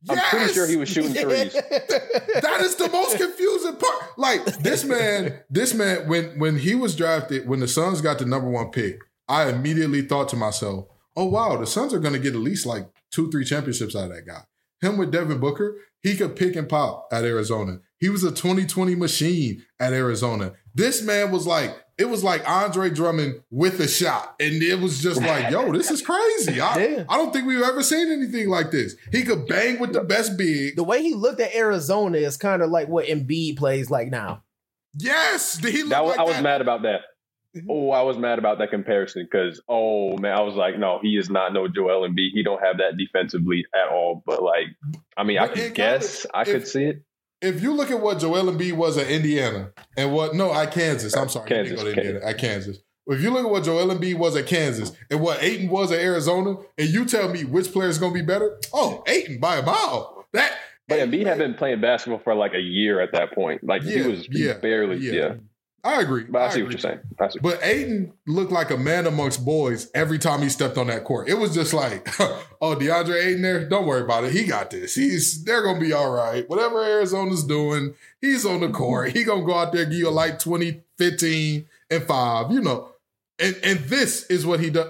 I'm pretty sure he was shooting threes. that is the most confusing part. Like this man, this man, when when he was drafted, when the Suns got the number one pick, I immediately thought to myself, "Oh wow, the Suns are going to get at least like two, three championships out of that guy." Him with Devin Booker, he could pick and pop at Arizona. He was a 2020 machine at Arizona. This man was like, it was like Andre Drummond with a shot. And it was just like, yo, this is crazy. I, Yeah. I don't think we've ever seen anything like this. He could bang with the best big. the way he looked at Arizona is kind of like what Embiid plays like now. Yes, did he look That was, like I was that? mad about that. Mhm. Oh, I was mad about that comparison because oh man, I was like, no, he is not no Joel Embiid. He don't have that defensively at all. But like, I mean, I But could guess, I college, could see it. If you look at what Joel Embiid was at Indiana and what no, at Kansas. I'm sorry, Kansas, go to Indiana, at Kansas. If you look at what Joel Embiid was at Kansas and what Ayton was at Arizona, and you tell me which player is going to be better, oh, Ayton by a mile. That But Embiid had been playing basketball for like a year at that point. Like Yeah, he was yeah, barely, yeah. yeah. I agree. But I, see agree. what you're saying. I. But Ayton looked like a man amongst boys every time he stepped on that court. It was just like, oh, DeAndre Ayton there, don't worry about it. He got this. He's they're gonna be all right. Whatever Arizona's doing, he's on the court. He gonna go out there, give you a like 20, 15, and five, you know. And and this is what he does.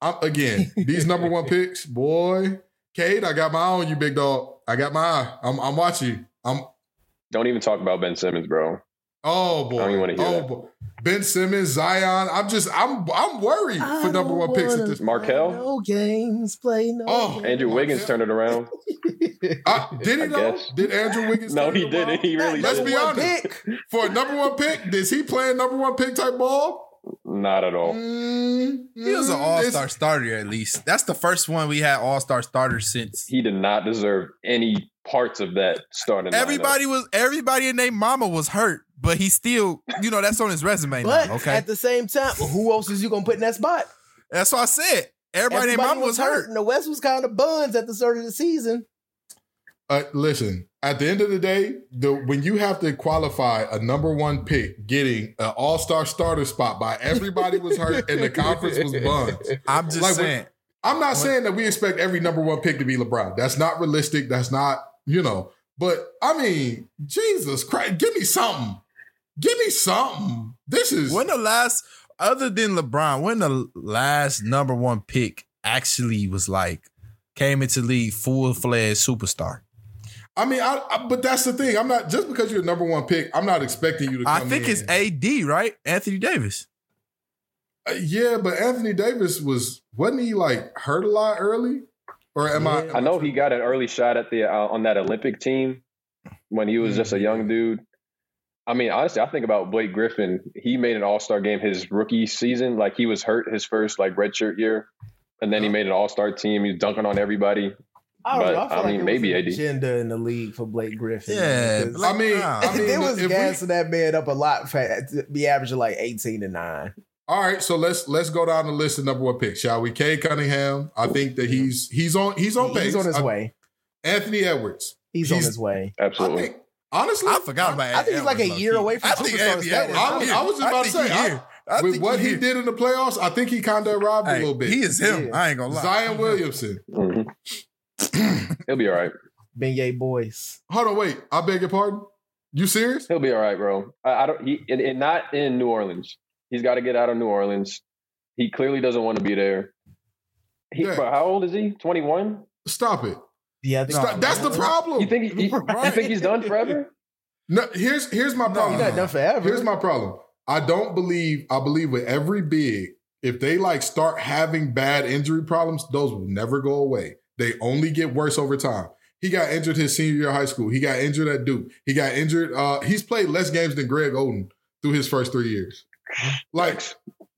I'm, again, these number one picks, boy. Cade, I got my eye on you, big dog. I got my eye. I'm, I'm watching you. I'm Don't even talk about Ben Simmons, bro. Oh boy! I don't even wanna hear oh that. boy! Ben Simmons, Zion. I'm just, I'm, I'm worried for number one picks at this. Markelle? No games, play no. Oh, games. Andrew Wiggins yeah. turned it around. Uh, did he I though? Did Andrew Wiggins? No, turn he it didn't. around? He really Let's didn't. be honest. pick. For a number one pick, is he playing number one pick type ball? Not at all. Mm, He was an all it's- star starter at least. That's the first one we had all star starters since. He did not deserve any parts of that starting. lineup. Everybody was everybody and their mama was hurt, but he still, you know, that's on his resume But now. Okay, at the same time, who else is you gonna put in that spot? that's what I said. Everybody, and their mama was hurt. and the West was kind of buns at the start of the season. Uh, listen, at the end of the day, the when you have to qualify a number one pick, getting an all star starter spot by everybody was hurt and the conference was buns. I'm just Like, when- saying. I'm not saying that we expect every number one pick to be LeBron. That's not realistic. That's not, you know. But I mean, Jesus Christ, give me something. Give me something. This is When the last, other than LeBron, when the last number one pick actually was like came into league full fledged superstar. I mean, I, I- but that's the thing. I'm not just because you're a number one pick. I'm not expecting you to. I think in. it's AD, right? Anthony Davis. Uh, yeah, but Anthony Davis was wasn't he like hurt a lot early? Or am I? Yeah. I know he got an early shot at the uh, on that Olympic team when he was just a young dude. I mean, honestly, I think about Blake Griffin. He made an All Star game his rookie season. Like he was hurt his first like redshirt year, and then he made an All Star team. He was dunking on everybody. I don't But, know. I, feel I mean, it maybe was an AD. agenda in the league for Blake Griffin. Yeah, because I mean, I mean, they was if we- gassing that man up a lot. For, to be averaging like eighteen and nine. All right, so let's let's go down the list of number one picks, shall we? Cade Cunningham. I think that he's he's on he's on pace. He's on his I- way. Anthony Edwards. He's, on his way. I Absolutely. think honestly, I forgot about. I think he's like a year away from I think superstar status. I was- I was about to think say, he I- with what he here. did in the playoffs, I think he kind of arrived a little bit. he is him. Yeah. I ain't gonna lie. Zion Williamson. Mm-hmm. He'll be all right. Beignet boys. Hold on, wait. I beg your pardon. You serious? He'll be all right, bro. I, I don't. He and, and not in New Orleans. He's got to get out of New Orleans. He clearly doesn't want to be there. He, Yeah. but how old is he? Twenty one. Stop it. Yeah, I think Stop- That's the problem. You think he, he- you think he's done forever? No, here's here's my No. problem. He's not done forever. Here's my problem. I don't believe. I believe with every big, if they like start having bad injury problems, those will never go away. They only get worse over time. He got injured his senior year of high school. He got injured at Duke. He got injured. Uh, he's played less games than Greg Oden through his first three years. Like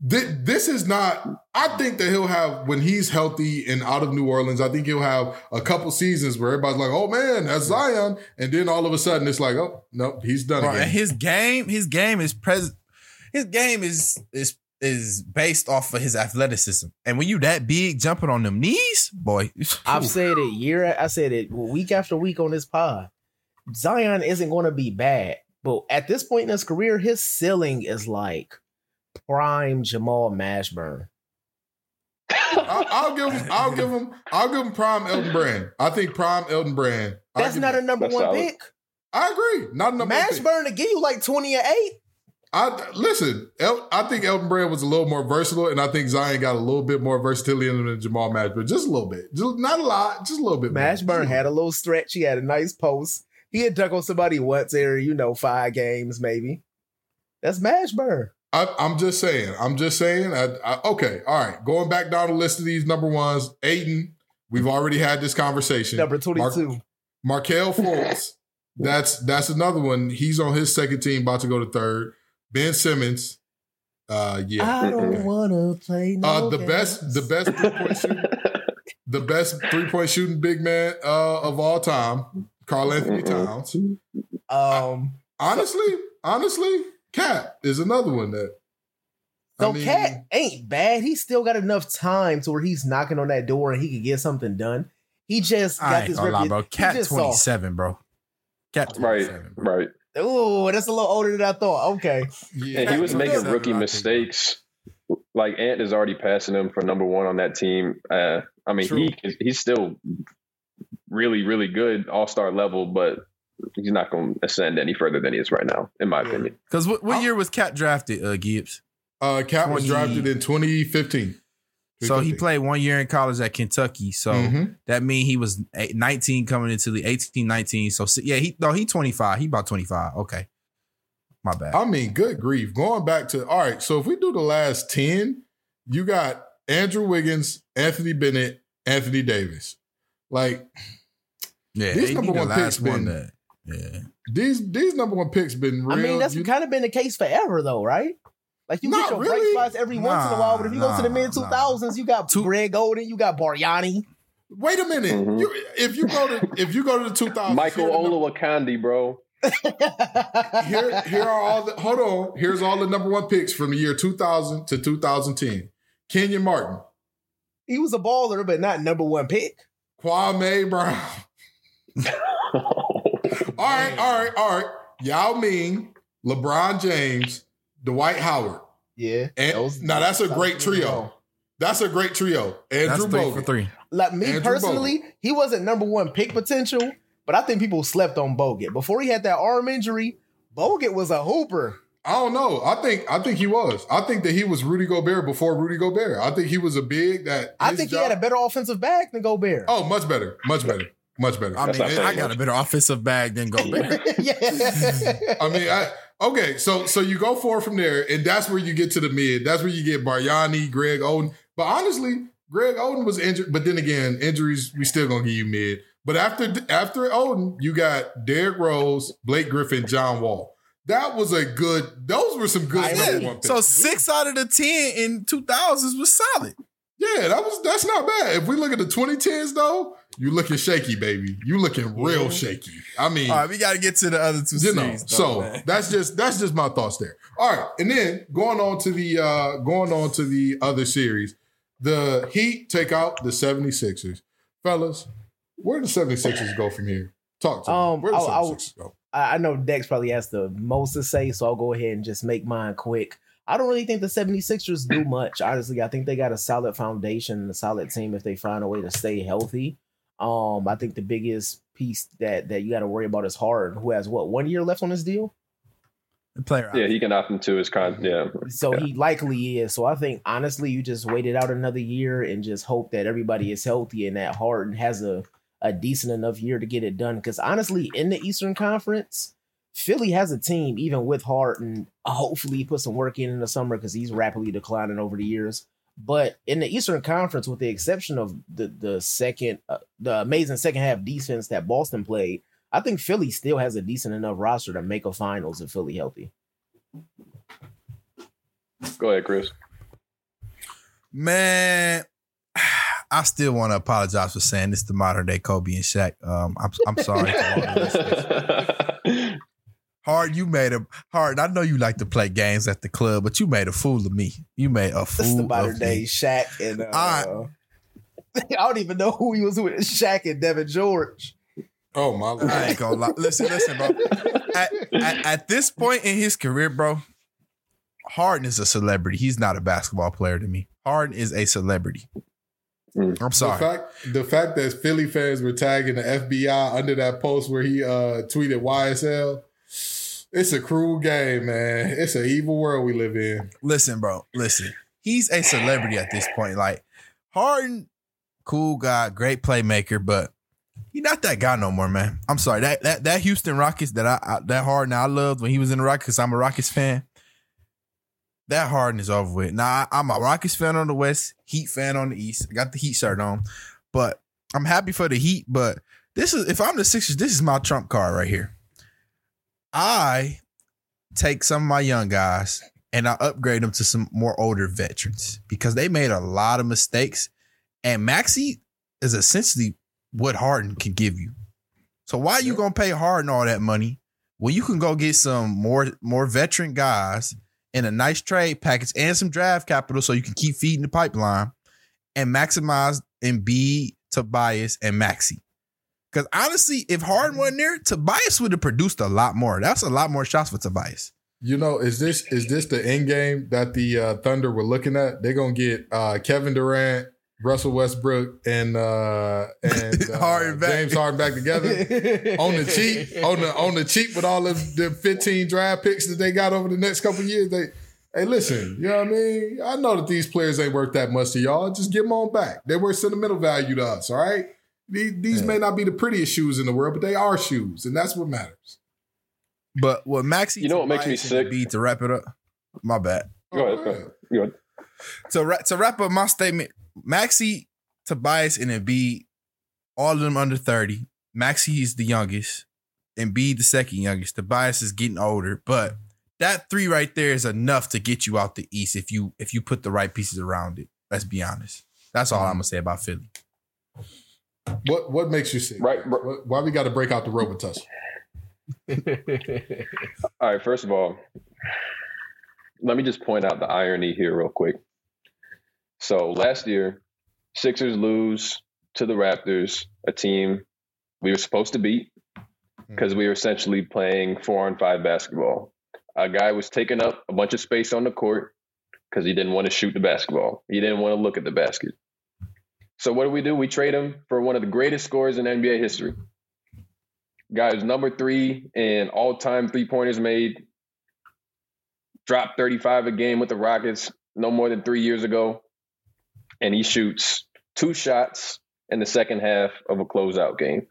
thi- this is not. I think that he'll have when he's healthy and out of New Orleans. I think he'll have a couple seasons where everybody's like, "Oh man, that's Zion," and then all of a sudden it's like, "Oh no, he's done Bro, again." and his game, his game is present. His game is is is based off of his athleticism. And when you that big, jumping on them knees, boy, I've said it year. I said it week after week on this pod. Zion isn't going to be bad, but at this point in his career, his ceiling is like prime Jamal Mashburn. I'll, I'll give him. I'll give him. I'll give him prime Elton Brand. I think prime Elton Brand. I'll That's give not a number That's one solid. pick. I agree. Not a number. one pick. Mashburn to give you like twenty or eight. I listen. El, I think Elton Brand was a little more versatile, and I think Zion got a little bit more versatility in him than Jamal Mashburn. Just a little bit. Just not a lot. Just a little bit. Mashburn had a little stretch. He had a nice post. He had dunk on somebody once every, you know, five games maybe. That's Mashburn. I, I'm just saying. I'm just saying. I, I, okay. All right. Going back down the list of these number ones. Ayton. We've already had this conversation. Number twenty-two. Mark, Markelle Fultz. that's that's another one. He's on his second team, about to go to third. Ben Simmons. Uh, yeah. I don't Okay. wanna play. No Uh, the best, the best three point shooting, the best three point shooting big man uh, of all time, Karl-Anthony. Towns. Um, Honestly, honestly, Cat is another one that. so I mean, Cat ain't bad. He still got enough time to where he's knocking on that door and he could get something done. He just I got ain't this gonna lie, bro. Cat just twenty saw- seven, bro. Cat right, 27, bro. right. Ooh, that's a little older than I thought. Okay. Yeah, And he was making rookie I think. mistakes. Like Ant is already passing him for number one on that team. Uh, I mean, True. he he's still really, really good, all star level, but he's not going to ascend any further than he is right now, in my Yeah. opinion. Because what, what year was Cat drafted, uh, Gibbs? Uh, Cap was drafted in 2015. So he played one year in college at Kentucky. So Mhm. that means he was 19 coming into the 18, 19. So yeah, he no, he 25. He about 25. Okay. My bad. I mean, good grief. Going back to all right. So if we do the last ten, you got Andrew Wiggins, Anthony Bennett, Anthony Davis. Like yeah, these AD number the one last picks one been- that yeah. these these number one picks been real. I mean, that's you- kind of been the case forever, though, right? Like you Not get your bright really. spots every once in a while, but if you go to the mid two thousands, you got Two- Greg Oden, you got Bargnani. Wait a minute. Mhm. You, if you go to if you go to the 2000s, Michael here, are Olowokandi, bro. here here are all the hold on. Here's all the number one picks from the year 2000 to 2010. Kenyon Martin, he was a baller, but not number one pick. Kwame Brown. All right, all right, all right. Yao Ming, LeBron James, Dwight Howard. Yeah, And Those- now that's a great trio. That's a great trio. That's Andrew three Bogut. for three. Like me Andrew personally, he wasn't number one pick potential, but I think people slept on Bogut before he had that arm injury. Bogut was a hooper. I don't know. I think I think he was. I think that he was Rudy Gobert before Rudy Gobert. I think he was a big that. I think job- he had a better offensive bag than Gobert. Oh, much better, much better, much better. I That's mean, I got a better offensive bag than Gobert. yeah. I mean, I, okay, so so you go forward from there, and that's where you get to the mid. That's where you get Bargnani, Greg Oden. But honestly, Greg Oden was injured, but then again, injuries we still gonna give you mid. But after after Oden, you got Derrick Rose, Blake Griffin, John Wall. That was a good. Those were some good number one picks. So six out of the ten in two thousands was solid. yeah, that was that's not bad. If we look at the 2010s though, you looking shaky, baby. You looking real shaky. I mean, All right, we got to get to the other two you know series. though, so man. that's just that's just my thoughts there all right and then going on to the uh going on to the other series the heat take out the 76ers fellas where do the 76ers go from here talk to Um, me where do the I'll- I'll- 76ers go I I know Dex probably has the most to say, so I'll go ahead and just make mine quick. I don't really think the 76ers do much. Honestly, I think they got a solid foundation and a solid team if they find a way to stay healthy. Um, I think the biggest piece that that you got to worry about is Harden, who has what one year left on his deal. The player. Yeah, he can opt into his contract. Yeah, So Yeah. he likely is. So I think honestly, you just wait it out another year and just hope that everybody is healthy and that Harden has a a decent enough year to get it done. Because honestly, in the Eastern Conference, Philly has a team even with Harden. Hopefully, he put some work in in the summer because he's rapidly declining over the years. But in the Eastern Conference, with the exception of the the second, uh, the amazing second half defense that Boston played, I think Philly still has a decent enough roster to make a finals if Philly healthy. go ahead, Chris. Man, I still want to apologize for saying this the modern day Kobe and Shaq. Um, I'm I'm sorry. to all the listeners. Hard, you made a hard. I know you like to play games at the club, but you made a fool of me. You made a fool. That's fool the modern of day me. Shaq and uh, All I don't even know who he was with. Shaq and Devin George. oh my lord I ain't gonna lie. Listen, listen, bro. At, at, at this point in his career, bro, Harden is a celebrity. He's not a basketball player to me. Harden is a celebrity. Mm. I'm the sorry. fact the fact that Philly fans were tagging the FBI under that post where he uh tweeted YSL, it's a cruel game, man. It's an evil world we live in. listen, bro. Listen. He's a celebrity at this point. Like Harden, cool guy, great playmaker, but he not that guy no more, man. I'm sorry. That that that Houston Rockets that I, I that Harden I loved when he was in the Rockets I'm a Rockets fan. That Harden is over with. Now I, I'm a Rockets fan on the West, Heat fan on the East. I got the Heat shirt on, but I'm happy for the Heat. But this is if I'm the Sixers, this is my trump card right here. I take some of my young guys and I upgrade them to some more older veterans because they made a lot of mistakes. And Maxey is essentially what Harden can give you. So why are you gonna pay Harden all that money when you can go get some more more veteran guys in a nice trade package and some draft capital so you can keep feeding the pipeline and maximize Embiid, Tobias, and Maxey. Because honestly, if Harden wasn't there, Tobias would have produced a lot more. That's a lot more shots for Tobias. You know, is this is this the end game that the uh, Thunder were looking at? They're gonna get uh, Kevin Durant, Russell Westbrook, and uh, and uh, Harden back. James Harden back together on the cheap, on the on the cheap with all of the 15 draft picks that they got over the next couple of years. They, hey, listen, you know what I mean? I know that these players ain't worth that much to y'all. Just give them on back. They're worth sentimental value to us. All right. These, these Yeah. may not be the prettiest shoes in the world, but they are shoes, and that's what matters. But what Maxey, You know what makes me sick? Embiid, to wrap it up. My bad. Go ahead, go ahead. Oh, go ahead. To wrap, to wrap up my statement, Maxey, Tobias, and Embiid, all of them under thirty. Maxey is the youngest, and Embiid the second youngest. Tobias is getting older, but that three right there is enough to get you out the East if you if you put the right pieces around it. Let's be honest. That's all mm-hmm. I'm gonna say about Philly. What what makes you sick? Right, bro. Why we got to break out the Robitussin? All right, first of all, let me just point out the irony here real quick. So last year, Sixers lose to the Raptors, a team we were supposed to beat hmm. because we were essentially playing four on five basketball. A guy was taking up a bunch of space on the court because he didn't want to shoot the basketball. He didn't want to look at the basket. So what do we do? We trade him for one of the greatest scorers in NBA history. Guy is number three in all time three pointers made. Dropped 35 a game with the Rockets no more than three years ago. And he shoots two shots in the second half of a closeout game.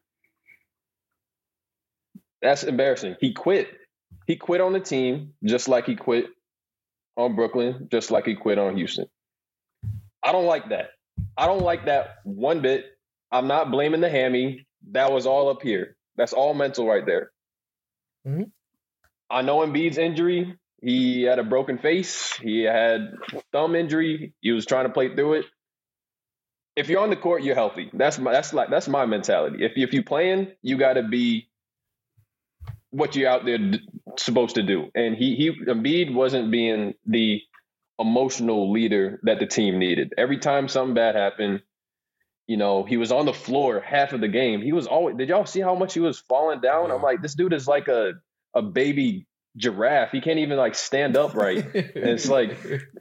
That's embarrassing. He quit. He quit on the team just like he quit on Brooklyn, just like he quit on Houston. I don't like that. I don't like that one bit. I'm not blaming the hammy. That was all up here. That's all mental right there. Mhm. I know Embiid's injury. He had a broken face. He had thumb injury. He was trying to play through it. If you're on the court, you're healthy. That's my that's like that's my mentality. If if you're playing, you got to be what you're out there d- supposed to do. And he he Embiid wasn't being the emotional leader that the team needed. Every time something bad happened, you know, he was on the floor half of the game. He was always. Did y'all see how much he was falling down? I'm like, this dude is like a a baby giraffe. He can't even like stand up right. it's like-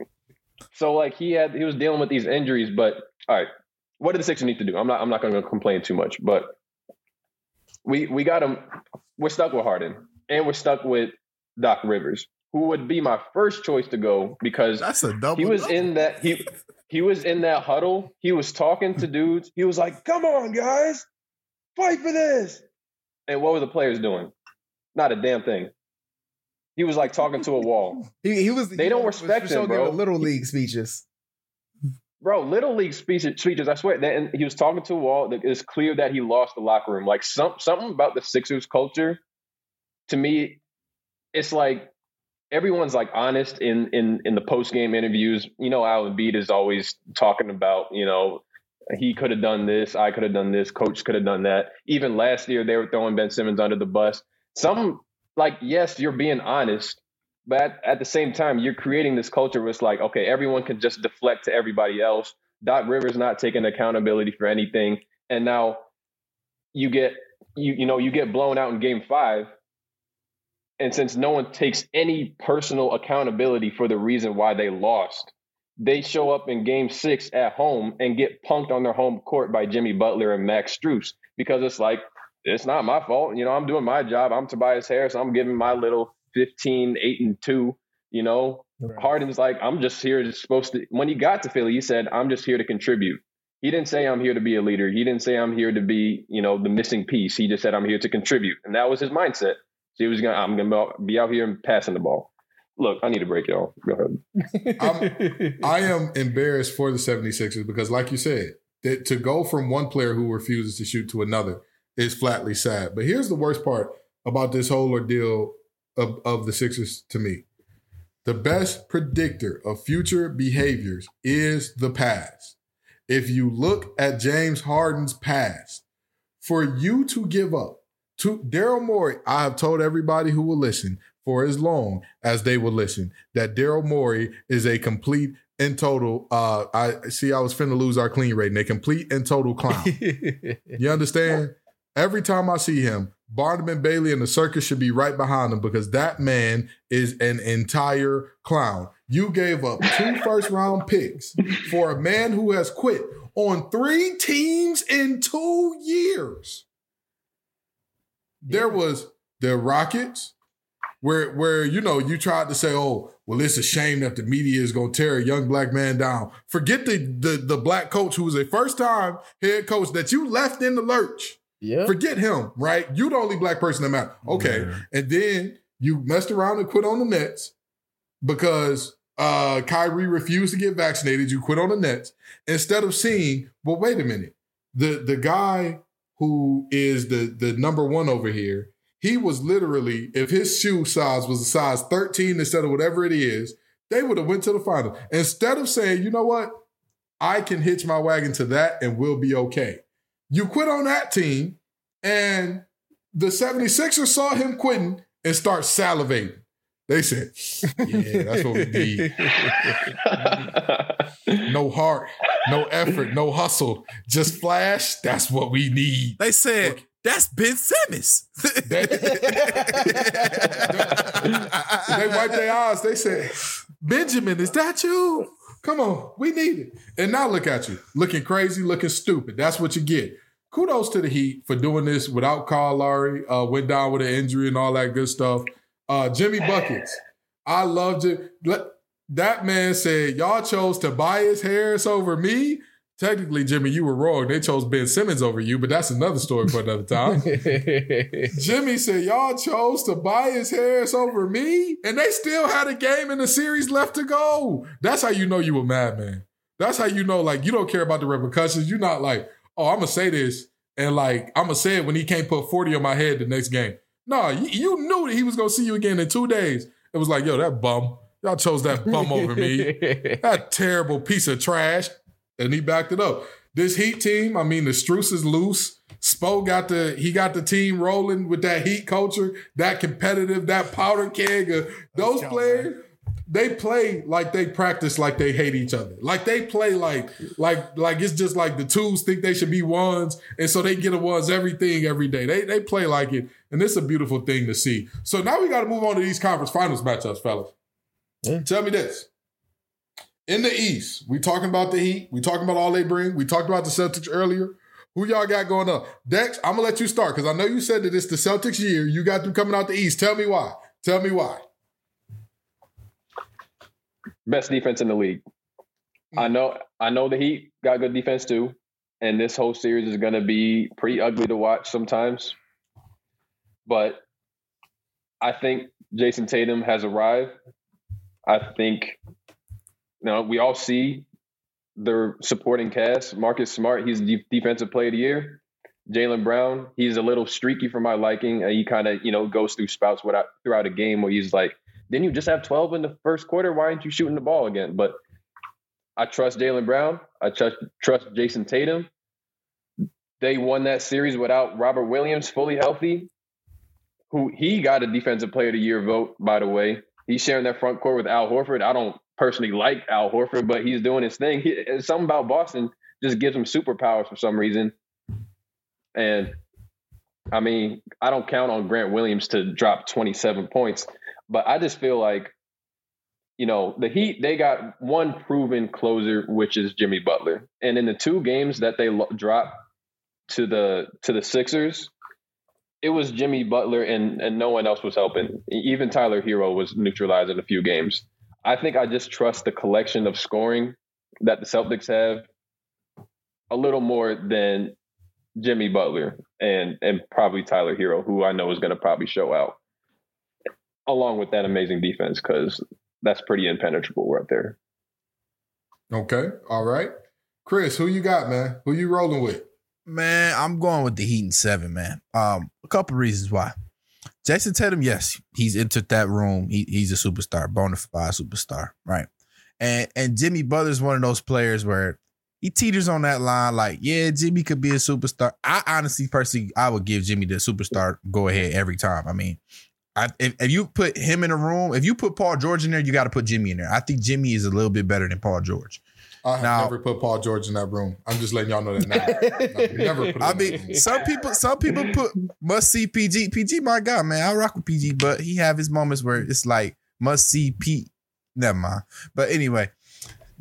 So like he had he was dealing with these injuries, but all right, what did the Sixers need to do? I'm not I'm not going to complain too much, but we we got him. We're stuck with Harden, and we're stuck with Doc Rivers, who would be my first choice to go because That's a double. he was double. in that he he was in that huddle. He was talking to dudes. He was like, "Come on, guys, fight for this." And what were the players doing? Not a damn thing. He was like talking to a wall. he, he was. They he don't was respect him, bro. Little league speeches. Bro, little league speeches, speeches I swear, and he was talking to a wall. It's clear that he lost the locker room. Like some something about the Sixers culture, to me, it's like everyone's like honest in in in the post game interviews. You know, Alan Beat is always talking about you know he could have done this, I could have done this, coach could have done that. Even last year, they were throwing Ben Simmons under the bus. Some like yes, you're being honest, but at, at the same time, you're creating this culture where it's like, okay, everyone can just deflect to everybody else. Doc Rivers not taking accountability for anything, and now you get you you know you get blown out in Game Five, and since no one takes any personal accountability for the reason why they lost, they show up in Game Six at home and get punked on their home court by Jimmy Butler and Max Strus because it's like it's not my fault. You know, I'm doing my job. I'm Tobias Harris. I'm giving my little 15, 8, and 2. You know, Harden's like, I'm just here to supposed to. When he got to Philly, he said, I'm just here to contribute. He didn't say I'm here to be a leader. He didn't say I'm here to be, you know, the missing piece. He just said I'm here to contribute, and that was his mindset. He was gonna, I'm gonna be out here and passing the ball. Look, I need a break, y'all. Go ahead. I am embarrassed for the 76ers because, like you said, that to go from one player who refuses to shoot to another is flatly sad. But here's the worst part about this whole ordeal of, of the Sixers to me. The best predictor of future behaviors is the past. If you look at James Harden's past, for you to give up to Daryl Morey, I have told everybody who will listen for as long as they will listen that Daryl Morey is a complete and total. Uh, I see. I was finna lose our clean rating. A complete and total clown. you understand? Every time I see him, Barnum and Bailey and the circus should be right behind him because that man is an entire clown. You gave up two first round picks for a man who has quit on three teams in two years. There was the Rockets, where where you know you tried to say, oh, well, it's a shame that the media is gonna tear a young black man down. Forget the the, the black coach who was a first time head coach that you left in the lurch. yeah. Forget him, right? You the only black person that matters. Okay. Yeah. And then you messed around and quit on the Nets because uh Kyrie refused to get vaccinated. You quit on the Nets instead of seeing, well, wait a minute. The the guy who is the the number one over here, he was literally, if his shoe size was a size 13 instead of whatever it is, they would have went to the final. Instead of saying, you know what? I can hitch my wagon to that and we'll be okay. You quit on that team, and the 76ers saw him quitting and start salivating. They said, Yeah, that's what we need. No heart, no effort, no hustle, just flash. That's what we need. They said that's Ben Simmons. they wiped their eyes. They said, Benjamin, is that you? Come on, we need it. And now look at you, looking crazy, looking stupid. That's what you get. Kudos to the Heat for doing this without Kyle Lowry. Uh, went down with an injury and all that good stuff. Uh, Jimmy Buckets, I loved it. That man said, Y'all chose Tobias Harris over me. Technically, Jimmy, you were wrong. They chose Ben Simmons over you, but that's another story for another time. Jimmy said, Y'all chose Tobias Harris over me, and they still had a game in the series left to go. That's how you know you a madman. That's how you know, like, you don't care about the repercussions. You're not like, oh, I'm gonna say this and like I'm gonna say it when he can't put 40 on my head the next game. No, you, you knew that he was gonna see you again in two days. It was like, yo, that bum. Y'all chose that bum over me. That terrible piece of trash. And he backed it up. This Heat team, I mean, the Strus is loose. Spo got the he got the team rolling with that Heat culture, that competitive, that powder keg. Of, those players, they play like they practice like they hate each other. Like they play like like like it's just like the twos think they should be ones, and so they get a ones everything every day. They they play like it, and it's a beautiful thing to see. So now we got to move on to these conference finals matchups, fellas. Yeah. Tell me this. In the East, we talking about the Heat. We talking about all they bring. We talked about the Celtics earlier. Who y'all got going up? Dex, I'm gonna let you start because I know you said that it's the Celtics year. You got them coming out the East. Tell me why. Tell me why. Best defense in the league. I mm. know I know the Heat got good defense too. And this whole series is gonna be pretty ugly to watch sometimes. But I think Jayson Tatum has arrived. I think you know, we all see their supporting cast. Marcus Smart, he's the defensive player of the year. Jaylen Brown, he's a little streaky for my liking. He kind of, you know, goes through spouts without, throughout a game where he's like, didn't you just have 12 in the first quarter? Why aren't you shooting the ball again? But I trust Jaylen Brown. I trust, trust Jayson Tatum. They won that series without Robert Williams fully healthy, who he got a defensive player of the year vote, by the way. He's sharing that front court with Al Horford. I don't personally like Al Horford, but he's doing his thing. He, something about Boston just gives him superpowers for some reason. And I mean, I don't count on Grant Williams to drop 27 points, but I just feel like, you know, the Heat, they got one proven closer, which is Jimmy Butler. And in the two games that they lo- dropped to the to the Sixers, it was Jimmy Butler and and no one else was helping. Even Tyler Herro was neutralized in a few games. I think I just trust the collection of scoring that the Celtics have a little more than Jimmy Butler and and probably Tyler Herro, who I know is going to probably show out, along with that amazing defense because that's pretty impenetrable right there. Okay. All right. Chris, who you got, man? Who you rolling with? Man, I'm going with the Heat and seven, man. Um, a couple reasons why. Jayson Tatum, yes, he's entered that room. He, he's a superstar, bona fide superstar, right? And and Jimmy Butler's one of those players where he teeters on that line. Like, yeah, Jimmy could be a superstar. I honestly, personally, I would give Jimmy the superstar go ahead every time. I mean, I, if, if you put him in a room, if you put Paul George in there, you got to put Jimmy in there. I think Jimmy is a little bit better than Paul George. I have Now- never put Paul George in that room. I'm just letting y'all know that now. Never I mean, some people, some people put must see PG. PG, my guy, man, I rock with PG, but he have his moments where it's like must see Pete. Never mind. But anyway,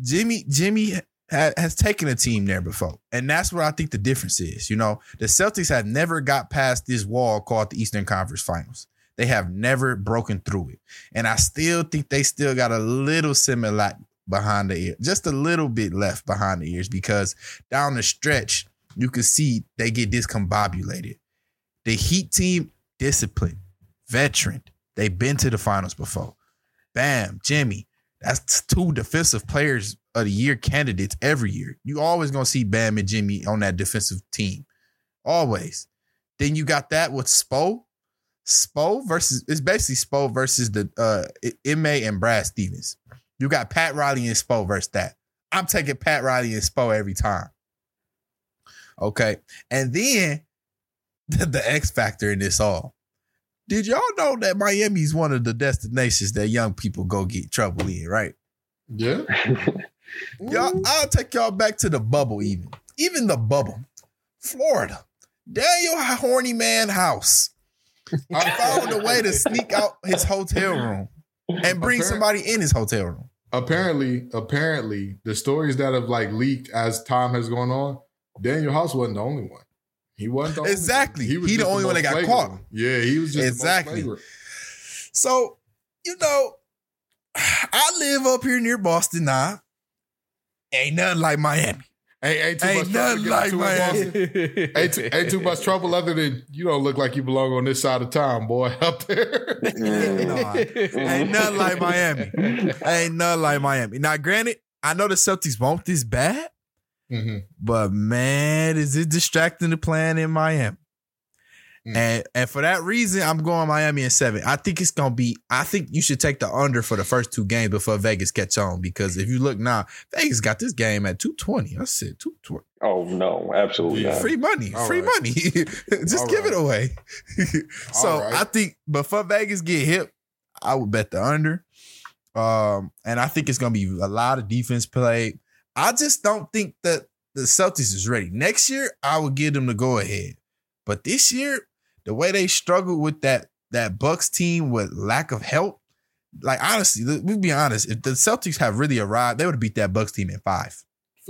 Jimmy, Jimmy ha- has taken a team there before, and that's what I think the difference is. You know, the Celtics have never got past this wall called the Eastern Conference Finals. They have never broken through it, and I still think they still got a little similar behind the ear, just a little bit left behind the ears because down the stretch you can see they get discombobulated. The Heat team, disciplined, veteran. They've been to the finals before. Bam, Jimmy. That's two defensive players of the year candidates every year. You always gonna see Bam and Jimmy on that defensive team. Always. Then you got that with Spo. Spo versus it's basically Spo versus the uh Ime and Brad Stevens. You got Pat Riley and Spo versus that. I'm taking Pat Riley and Spo every time. Okay. And then the, the X factor in this all. Did y'all know that Miami's one of the destinations that young people go get trouble in, right? Yeah. Y'all, I'll take y'all back to the bubble, even. Even the bubble. Florida. Danuel Horny Man House I found a way to sneak out his hotel room and bring Apparent- somebody in his hotel room. apparently, apparently, the stories that have like leaked as time has gone on, Danuel House wasn't the only one. He wasn't the only Exactly. one. was He the only one that got flagrant caught. Yeah, he was just exactly. So, you know, I live up here near Boston now. Ain't nothing like Miami. Ain't, ain't too Ain't much trouble nothing to like get into in Miami. Boston. Ain't too, ain't too much trouble other than you don't look like you belong on this side of town, boy, up there. Nah, ain't nothing like Miami. Ain't nothing like Miami. Now, granted, I know the Celtics want this bad, hmm but man, is it distracting the plan in Miami? Mm. And and for that reason, I'm going Miami in seven. I think it's gonna be. I think you should take the under for the first two games before Vegas catch on. Because if you look now, Vegas got this game at two twenty. I said two twenty. Oh no, absolutely not. Free money, All free right. money. Just All give it away. so All right. I think before Vegas get hit, I would bet the under. Um, and I think it's gonna be a lot of defense play. I just don't think that the Celtics is ready. Next year, I would give them the go ahead. But this year, the way they struggled with that that Bucks team with lack of help, like honestly, we'll be honest. If the Celtics have really arrived, they would have beat that Bucks team in five.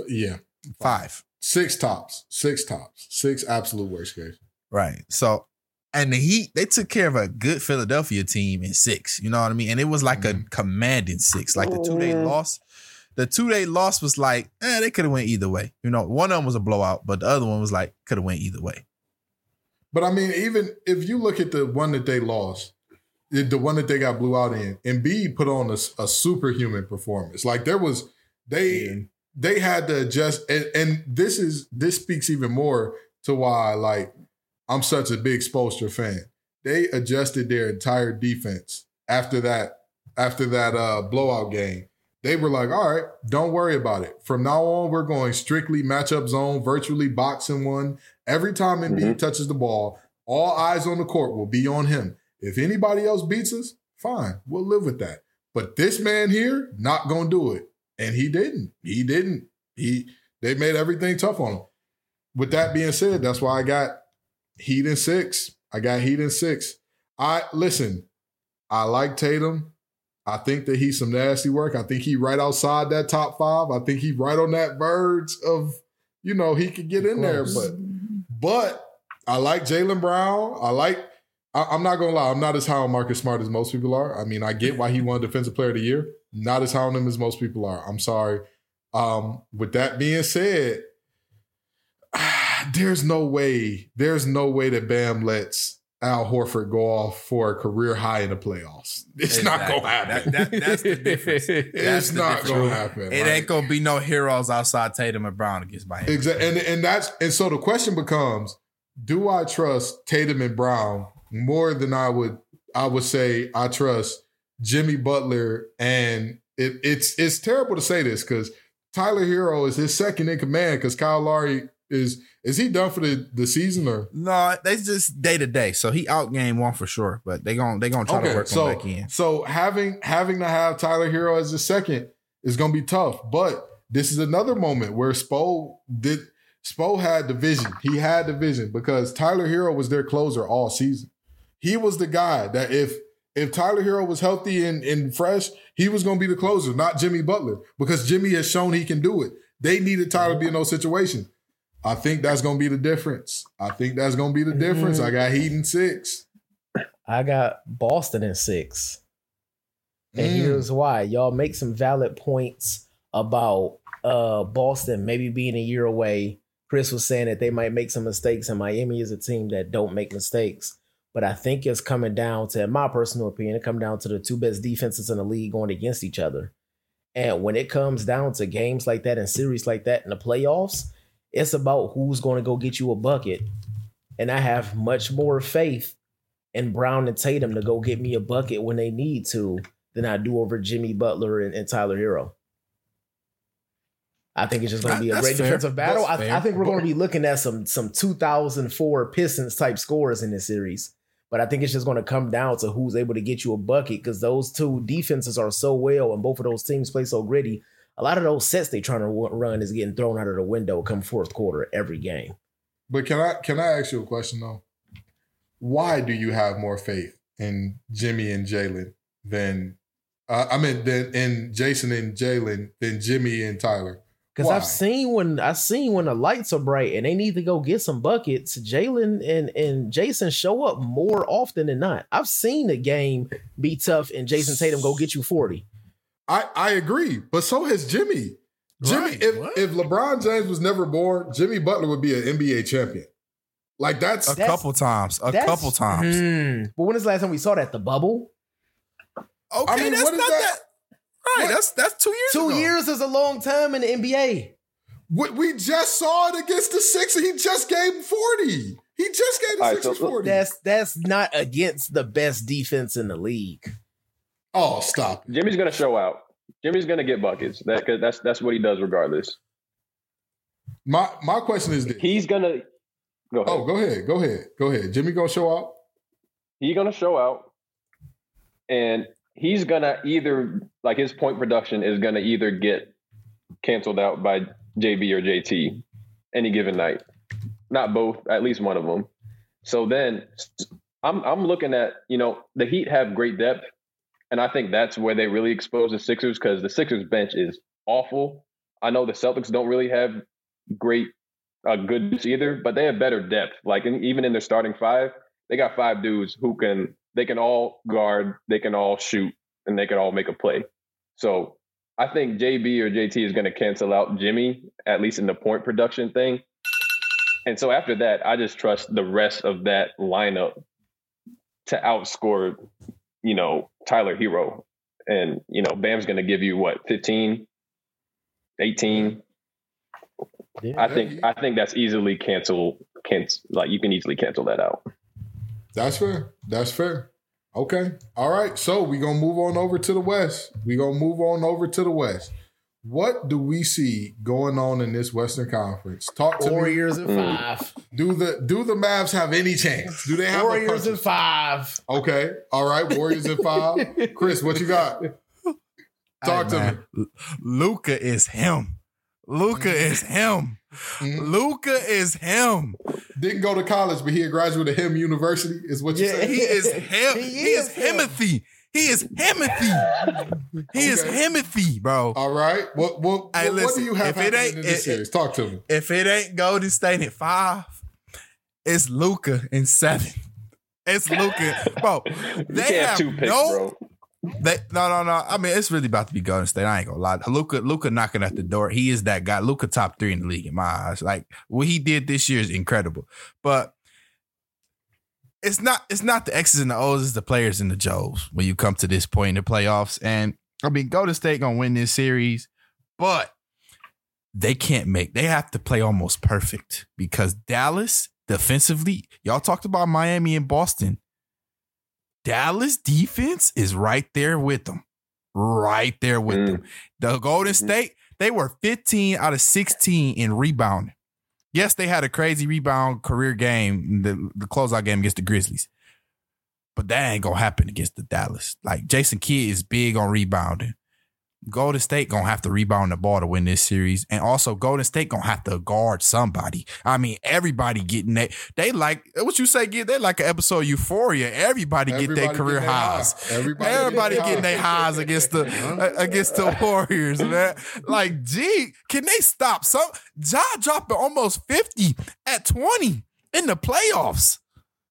Yeah. Five. Six tops. Six tops. Six absolute worst case. Right. So, and the Heat, they took care of a good Philadelphia team in six. You know what I mean? And it was like a Mhm. commanding six. Like the two they Mhm. lost, the two they lost was like, eh, they could have went either way. You know, one of them was a blowout, but the other one was like, could have went either way. But I mean, even if you look at the one that they lost, the one that they got blew out in, Embiid put on a, a superhuman performance. Like there was, they they had to adjust, and, and this is this speaks even more to why like I'm such a big Spoelstra fan. They adjusted their entire defense after that after that uh, blowout game. They were like, all right, don't worry about it. From now on, we're going strictly matchup zone, virtually boxing one. Every time Embiid mm-hmm. touches the ball, all eyes on the court will be on him. If anybody else beats us, fine, we'll live with that. But this man here, not gonna do it. And he didn't. He didn't. He they made everything tough on him. With that being said, that's why I got Heat in six. I got Heat in six. I listen, I like Tatum. I think that he's some nasty work. I think he right outside that top five. I think he right on that verge of, you know, he could get in there. But but I like Jaylen Brown. I like. I, I'm not gonna lie. I'm not as high on Marcus Smart as most people are. I mean, I get why he won Defensive Player of the Year. Not as high on him as most people are. I'm sorry. Um, with that being said, there's no way. There's no way that Bam lets Al Horford go off for a career high in the playoffs. It's not gonna happen. That- that- that's the difference. it's the not difference. gonna happen. It Like- ain't gonna be no heroes outside Tatum and Brown against Miami. Exactly. And and that's and so the question becomes, do I trust Tatum and Brown more than I would I would say I trust Jimmy Butler and it, it's it's terrible to say this because Tyler Herro is his second in command because Kyle Lowry is is he done for the, the season or No, they just day to day. So he outgained one for sure, but they gon' they gonna try to work so him back in. so having having to have Tyler Herro as a second is going to be tough. But this is another moment where Spo did Spo had the vision. He had the vision because Tyler Herro was their closer all season. He was the guy that if if Tyler Herro was healthy and, and fresh, he was going to be the closer, not Jimmy Butler, because Jimmy has shown he can do it. They needed Tyler to be in those situations. I think that's going to be the difference. I think that's going to be the difference. I got Heat in six. I got Boston in six. And Mm. here's why. Y'all make some valid points about uh Boston maybe being a year away. Chris was saying that they might make some mistakes, and Miami is a team that don't make mistakes. But I think it's coming down to, in my personal opinion, it come down to the two best defenses in the league going against each other. And when it comes down to games like that and series like that in the playoffs, it's about who's going to go get you a bucket. And I have much more faith in Brown and Tatum to go get me a bucket when they need to than I do over Jimmy Butler and, and Tyler Herro. I think it's just going to be a great fair. defensive battle. I. I think we're going to be looking at some some 2004 Pistons type scores in this series. But I think it's just going to come down to who's able to get you a bucket because those two defenses are so well and both of those teams play so gritty. A lot of those sets they trying to run is getting thrown out of the window come fourth quarter every game. But can I can I ask you a question though? Why do you have more faith in Jimmy and Jaylen than uh, I mean than in Jayson and Jaylen than Jimmy and Tyler? Because I've seen when I've seen when the lights are bright and they need to go get some buckets, Jaylen and, and Jayson show up more often than not. I've seen the game be tough and Jayson Tatum go get you 40. I I agree, but so has Jimmy. Jimmy, Right, if what? if LeBron James was never born, Jimmy Butler would be an NBA champion. Like that's A That's- couple times. A couple times. Hmm. But when is the last time we saw that? The bubble? Okay, I mean, that's not that? that. Right, that's that's two years. Two ago. years is a long time in the NBA. We, we just saw it against the Sixers. He just gave him 40. He just gave the All right, so- Sixers 40. That's that's not against the best defense in the league. oh, stop. Jimmy's gonna show out. Jimmy's gonna get buckets. That that's that's what he does regardless. My my question is this. He's gonna go ahead. Oh, go ahead. Go ahead. Go ahead. Jimmy gonna show out? He's gonna show out, and he's gonna either like his point production is gonna either get canceled out by JB or JT any given night. Not both, at least one of them. So then I'm I'm looking at you know the Heat have great depth, and I think that's where they really expose the Sixers because the Sixers bench is awful. I know the Celtics don't really have great uh, good either, but they have better depth. Like in, even in their starting five, they got five dudes who can they can all guard, they can all shoot, and they can all make a play. So I think JB or JT is going to cancel out Jimmy at least in the point production thing. And so after that, I just trust the rest of that lineup to outscore, you know, Tyler Herro. And, you know, Bam's going to give you what, 15, 18? I think I think that's easily cancel cancel like you can easily cancel that out. That's fair. That's fair. Okay. All right. So we gonna move on over to the West. we gonna move on over to the West. What do we see going on in this Western Conference? Talk to me. Warriors in Mm. five. Do the do the Mavs have any chance? Do they have Warriors a in five. Okay. All right. Warriors in five. Chris, what you got? Talk to me. Luka is him. Luka is him. Mhm. Luka is him. Didn't go to college, but he a graduate of Him University, is what you Yeah. say? He is him. He He, is, is him. Himothy. He is Himothy. He is Okay. Himothy, bro. All right. What what, Hey, what, what do you have if it happening ain't- in this it- series? Talk to me. if it ain't Golden State at five, it's Luka in seven. It's Luka, bro. They can't have have two picks, no bro. They, no, no, no. I mean, it's really about to be Golden State. I ain't gonna lie. Luka, Luka knocking at the door. He is that guy. Luka top three in the league in my eyes. Like what he did this year is incredible. But it's not. It's not the X's and the O's. It's the players and the Joes when you come to this point in the playoffs. And I mean, Golden State gonna win this series, but they can't make. They have to play almost perfect because Dallas defensively. Y'all talked about Miami and Boston. Dallas defense is right there with them. Right there with Mm. them. The Golden Mhm. State, they were 15 out of 16 in rebounding. Yes, they had a crazy rebound career game, the, the closeout game against the Grizzlies. But that ain't gonna happen against the Dallas. Like Jason Kidd is big on rebounding. Golden State gonna have to rebound the ball to win this series, and also Golden State gonna have to guard somebody. I mean, everybody getting that. They like what you say. Get they like an episode of Euphoria. Everybody, get their career their highs. high. Everybody, Everybody getting getting their highs against the against the Warriors, man. Like, gee, can they stop? Some Ja dropping almost fifty at twenty in the playoffs.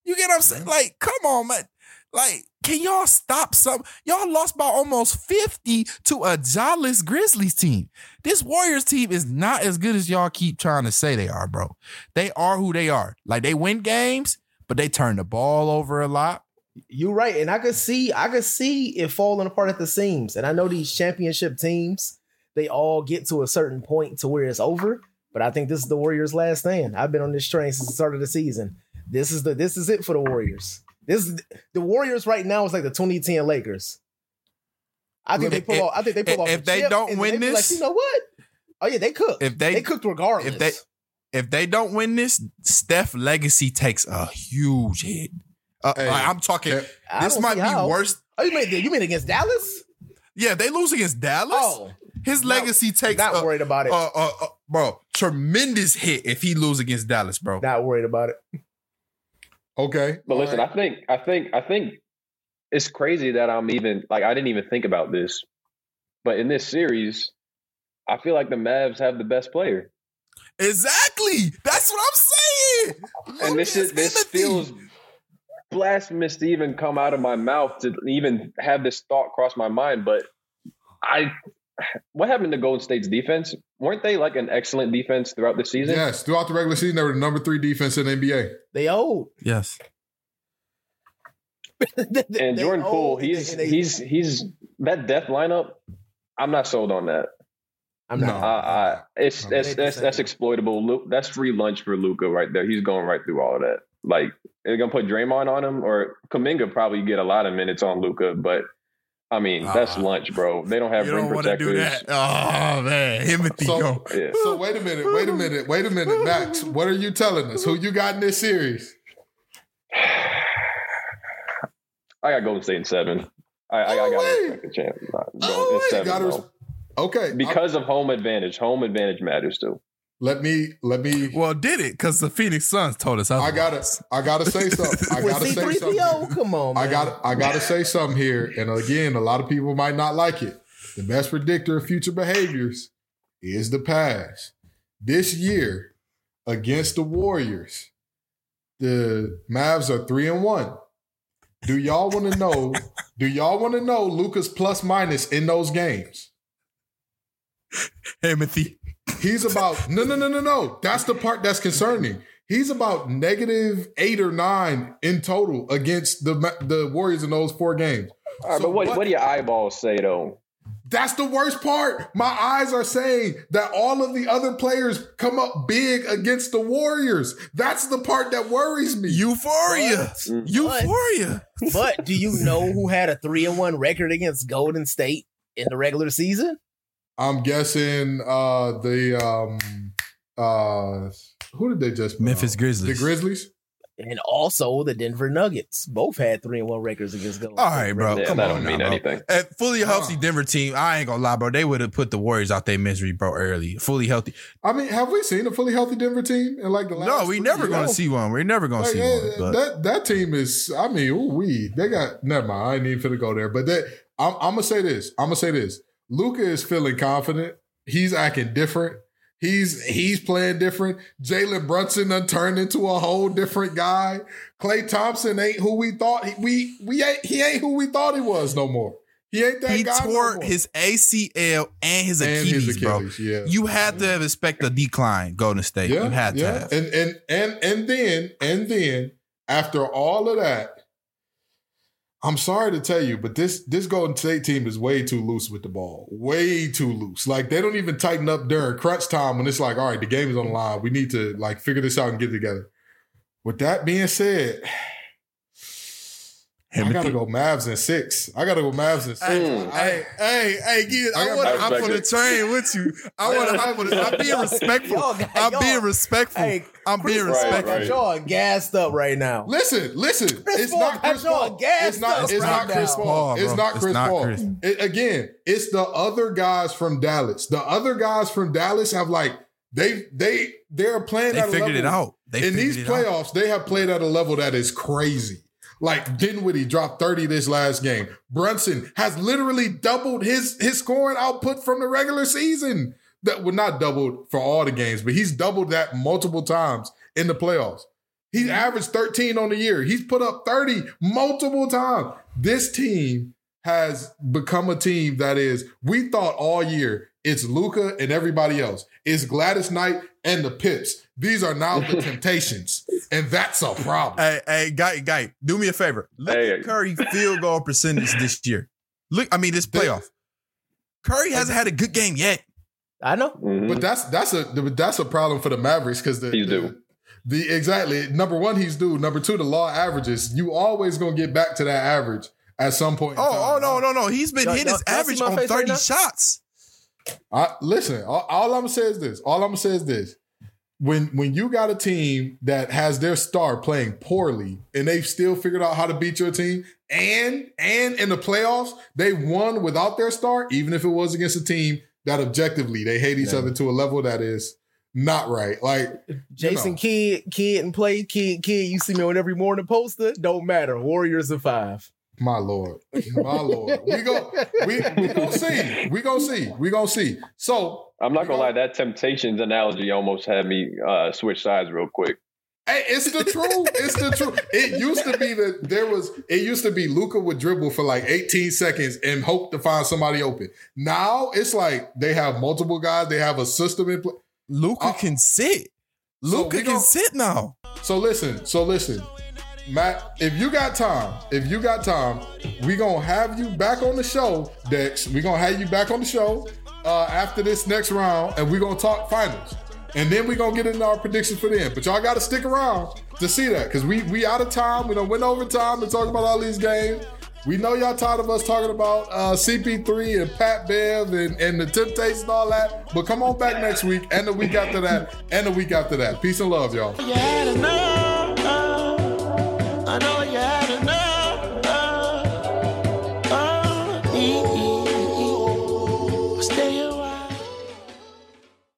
You get what I'm saying? Like, come on, man. Like, can y'all stop some? Y'all lost by almost 50 to a jawless Grizzlies team. This Warriors team is not as good as y'all keep trying to say they are, bro. They are who they are. Like, they win games, but they turn the ball over a lot. You're right, and I could see, I could see it falling apart at the seams. And I know these championship teams, they all get to a certain point to where it's over. But I think this is the Warriors' last stand. I've been on this train since the start of the season. This is the this is it for the Warriors. This is the Warriors right now is like the 2010 Lakers. I think they If- pull off. I think they pull if- off. if the they chip, don't win they this- like, you know what? Oh yeah, they cooked. If they- they cooked regardless. if they- If they don't win this, Steph legacy takes a huge hit. Uh, Hey, I'm talking. I this might be how. worse. Oh, you mean you mean against Dallas? Yeah, they lose against Dallas. Oh, His not- legacy takes not a, worried about it. uh, uh, uh, bro, tremendous hit if he lose against Dallas, bro. not worried about it. Okay. But listen, right. I think I think I think it's crazy that I'm even like I didn't even think about this. But in this series, I feel like the Mavs have the best player. Exactly. That's what I'm saying. and this is this Timothy. feels blasphemous to even come out of my mouth to even have this thought cross my mind. But I, what happened to Golden State's defense? Weren't they like an excellent defense throughout the season? yes, throughout the regular season, they were the number three defense in the NBA. They old. yes. And Jordan Poole, he's he's he's that death lineup. I'm not sold on that. I'm not. No. I, I, it's No. that's that's that's exploitable. Lu- That's free lunch for Luka right there. He's going right through all of that. Like they're gonna put Draymond on him, or Kuminga probably get a lot of minutes on Luka, but I mean that's Ah. lunch, bro. They don't have You rim don't want to do protectors. that. Oh man, Timothy So- Yeah. So wait a minute, wait a minute, wait a minute, Max. What are you telling us? Who you got in this series? I got Golden State in seven. I, I, I Oh, got wait. to respect the champ. Not- Oh, Golden- seven, gotta res- Okay, because of home advantage. Home advantage matters too. Let me let me. Well, did it because the Phoenix Suns told us. I gotta I gotta say something. I gotta say something. C3PO, come on, man. I got I gotta say something here, and again, a lot of people might not like it. The best predictor of future behaviors is the past. This year, against the Warriors, the Mavs are three and one. Do y'all want to know? do y'all want to know Luka's plus minus in those games? Hey, Timothy. He's about no no no no no. That's the part that's concerning. He's about negative eight or nine in total against the the Warriors in those four games. All right, So but what, what- what do your eyeballs say though? That's the worst part. My eyes are saying that all of the other players come up big against the Warriors. That's the part that worries me. Euphoria. Mm. Euphoria. But do you know who had a three and one record against Golden State in the regular season? I'm guessing uh the um uh who did they just Memphis out? Grizzlies. The Grizzlies? And also the Denver Nuggets. Both had three and one records against Golden All right, bro. Yeah, Come that on don't now, mean bro. anything. A fully healthy Huh. Denver team, I ain't gonna lie, bro. They would have put the Warriors out their misery, bro, early. Fully healthy. I mean, have we seen a fully healthy Denver team in like the last No, we never gonna see one. We're never gonna Like, see eh, one. But that that team is. I mean, ooh, we they got. Never mind. I ain't even finna go there. But that I'm, I'm gonna say this. I'm gonna say this. Luka is feeling confident. He's acting different. He's he's playing different. Jalen Brunson done turned into a whole different guy. Klay Thompson ain't who we thought he, we we ain't he ain't who we thought he was no more. He ain't that he guy. no tore more. his ACL and his and Achilles, his bro. Yeah. You had to have expect a decline, Golden State. you had to have. And and and and then and then after all of that, I'm sorry to tell you, but this this Golden State team is way too loose with the ball. Way too loose. Like they don't even tighten up during crunch time when it's like, all right, the game is on the line. We need to like figure this out and get together. With that being said, I gotta go Mavs in six. I gotta go Mavs in six. Mm. Hey, hey, hey, get, I I, want to hop on the train with you. I want to hop on the I'm being respectful. Y'all got- I'm y'all- being respectful. Hey, I'm being Chris Paul respectful. got y'all gassed up right now. Listen, listen. Chris it's Paul not Chris Paul. gassed It's not. up It's right not Chris now. Paul. It's bro. not It's Chris not Paul. Chris. It- again, it's the other guys from Dallas. The other guys from Dallas have like they they they're playing. They at a figured it out. They in these figured it out. playoffs, they have played at a level that is crazy. Like Dinwiddie dropped 30 this last game. Brunson has literally doubled his his scoring output from the regular season. That would not doubled for all the games, but he's doubled that multiple times in the playoffs. He's averaged 13 on the year. He's put up 30 multiple times. This team has become a team that is, we thought all year it's Luka and everybody else. It's Gladys Knight and the Pips. These are now the Temptations. And that's a problem. Hey, hey, guy, guy, do me a favor. Look Hey. at Curry field goal percentage this year. Look, I mean, this playoff. Curry hasn't had a good game yet. I know. Mhm. But that's that's a that's a problem for the Mavericks because the, He's the- due. The exactly number one, he's due. Number two, the law averages. You always gonna get back to that average at some point. in Oh, time. oh no, no, no. He's been Y'all- hitting his y'all- y'all average on face right 30 now? shots. I, listen, all, all I'm gonna say is this. All I'm gonna say is this. When when you got a team that has their star playing poorly and they've still figured out how to beat your team, and and in the playoffs they won without their star, even if it was against a team that objectively they hate each Yeah. other to a level that is not right. Like Jason know. Kidd, Kid and play, Kid, Kid. You see me on every morning poster. Don't matter. Warriors of five. My lord, my lord. We go, we we gonna see. We gonna see. We gonna see. So I'm not gonna lie, that Temptations analogy almost had me uh, switch sides real quick. hey, it's the truth. It's the truth. It used to be that there was. It used to be Luka would dribble for like 18 seconds and hope to find somebody open. Now it's like they have multiple guys. They have a system in place. Luka Uh, can sit. Luka we can gon- sit now. So listen. So listen. Matt, if you got time, if you got time, we gonna have you back on the show, Dex. We gonna have you back on the show uh, after this next round, and we gonna talk finals. And then we gonna get into our predictions for the end. But y'all gotta stick around to see that because we we out of time. We don't went over time to talk about all these games. We know y'all tired of us talking about uh, CP3 and Pat Bev and, and the Temptations and all that. But come on back next week and the week after that and the week after that. Peace and love, y'all.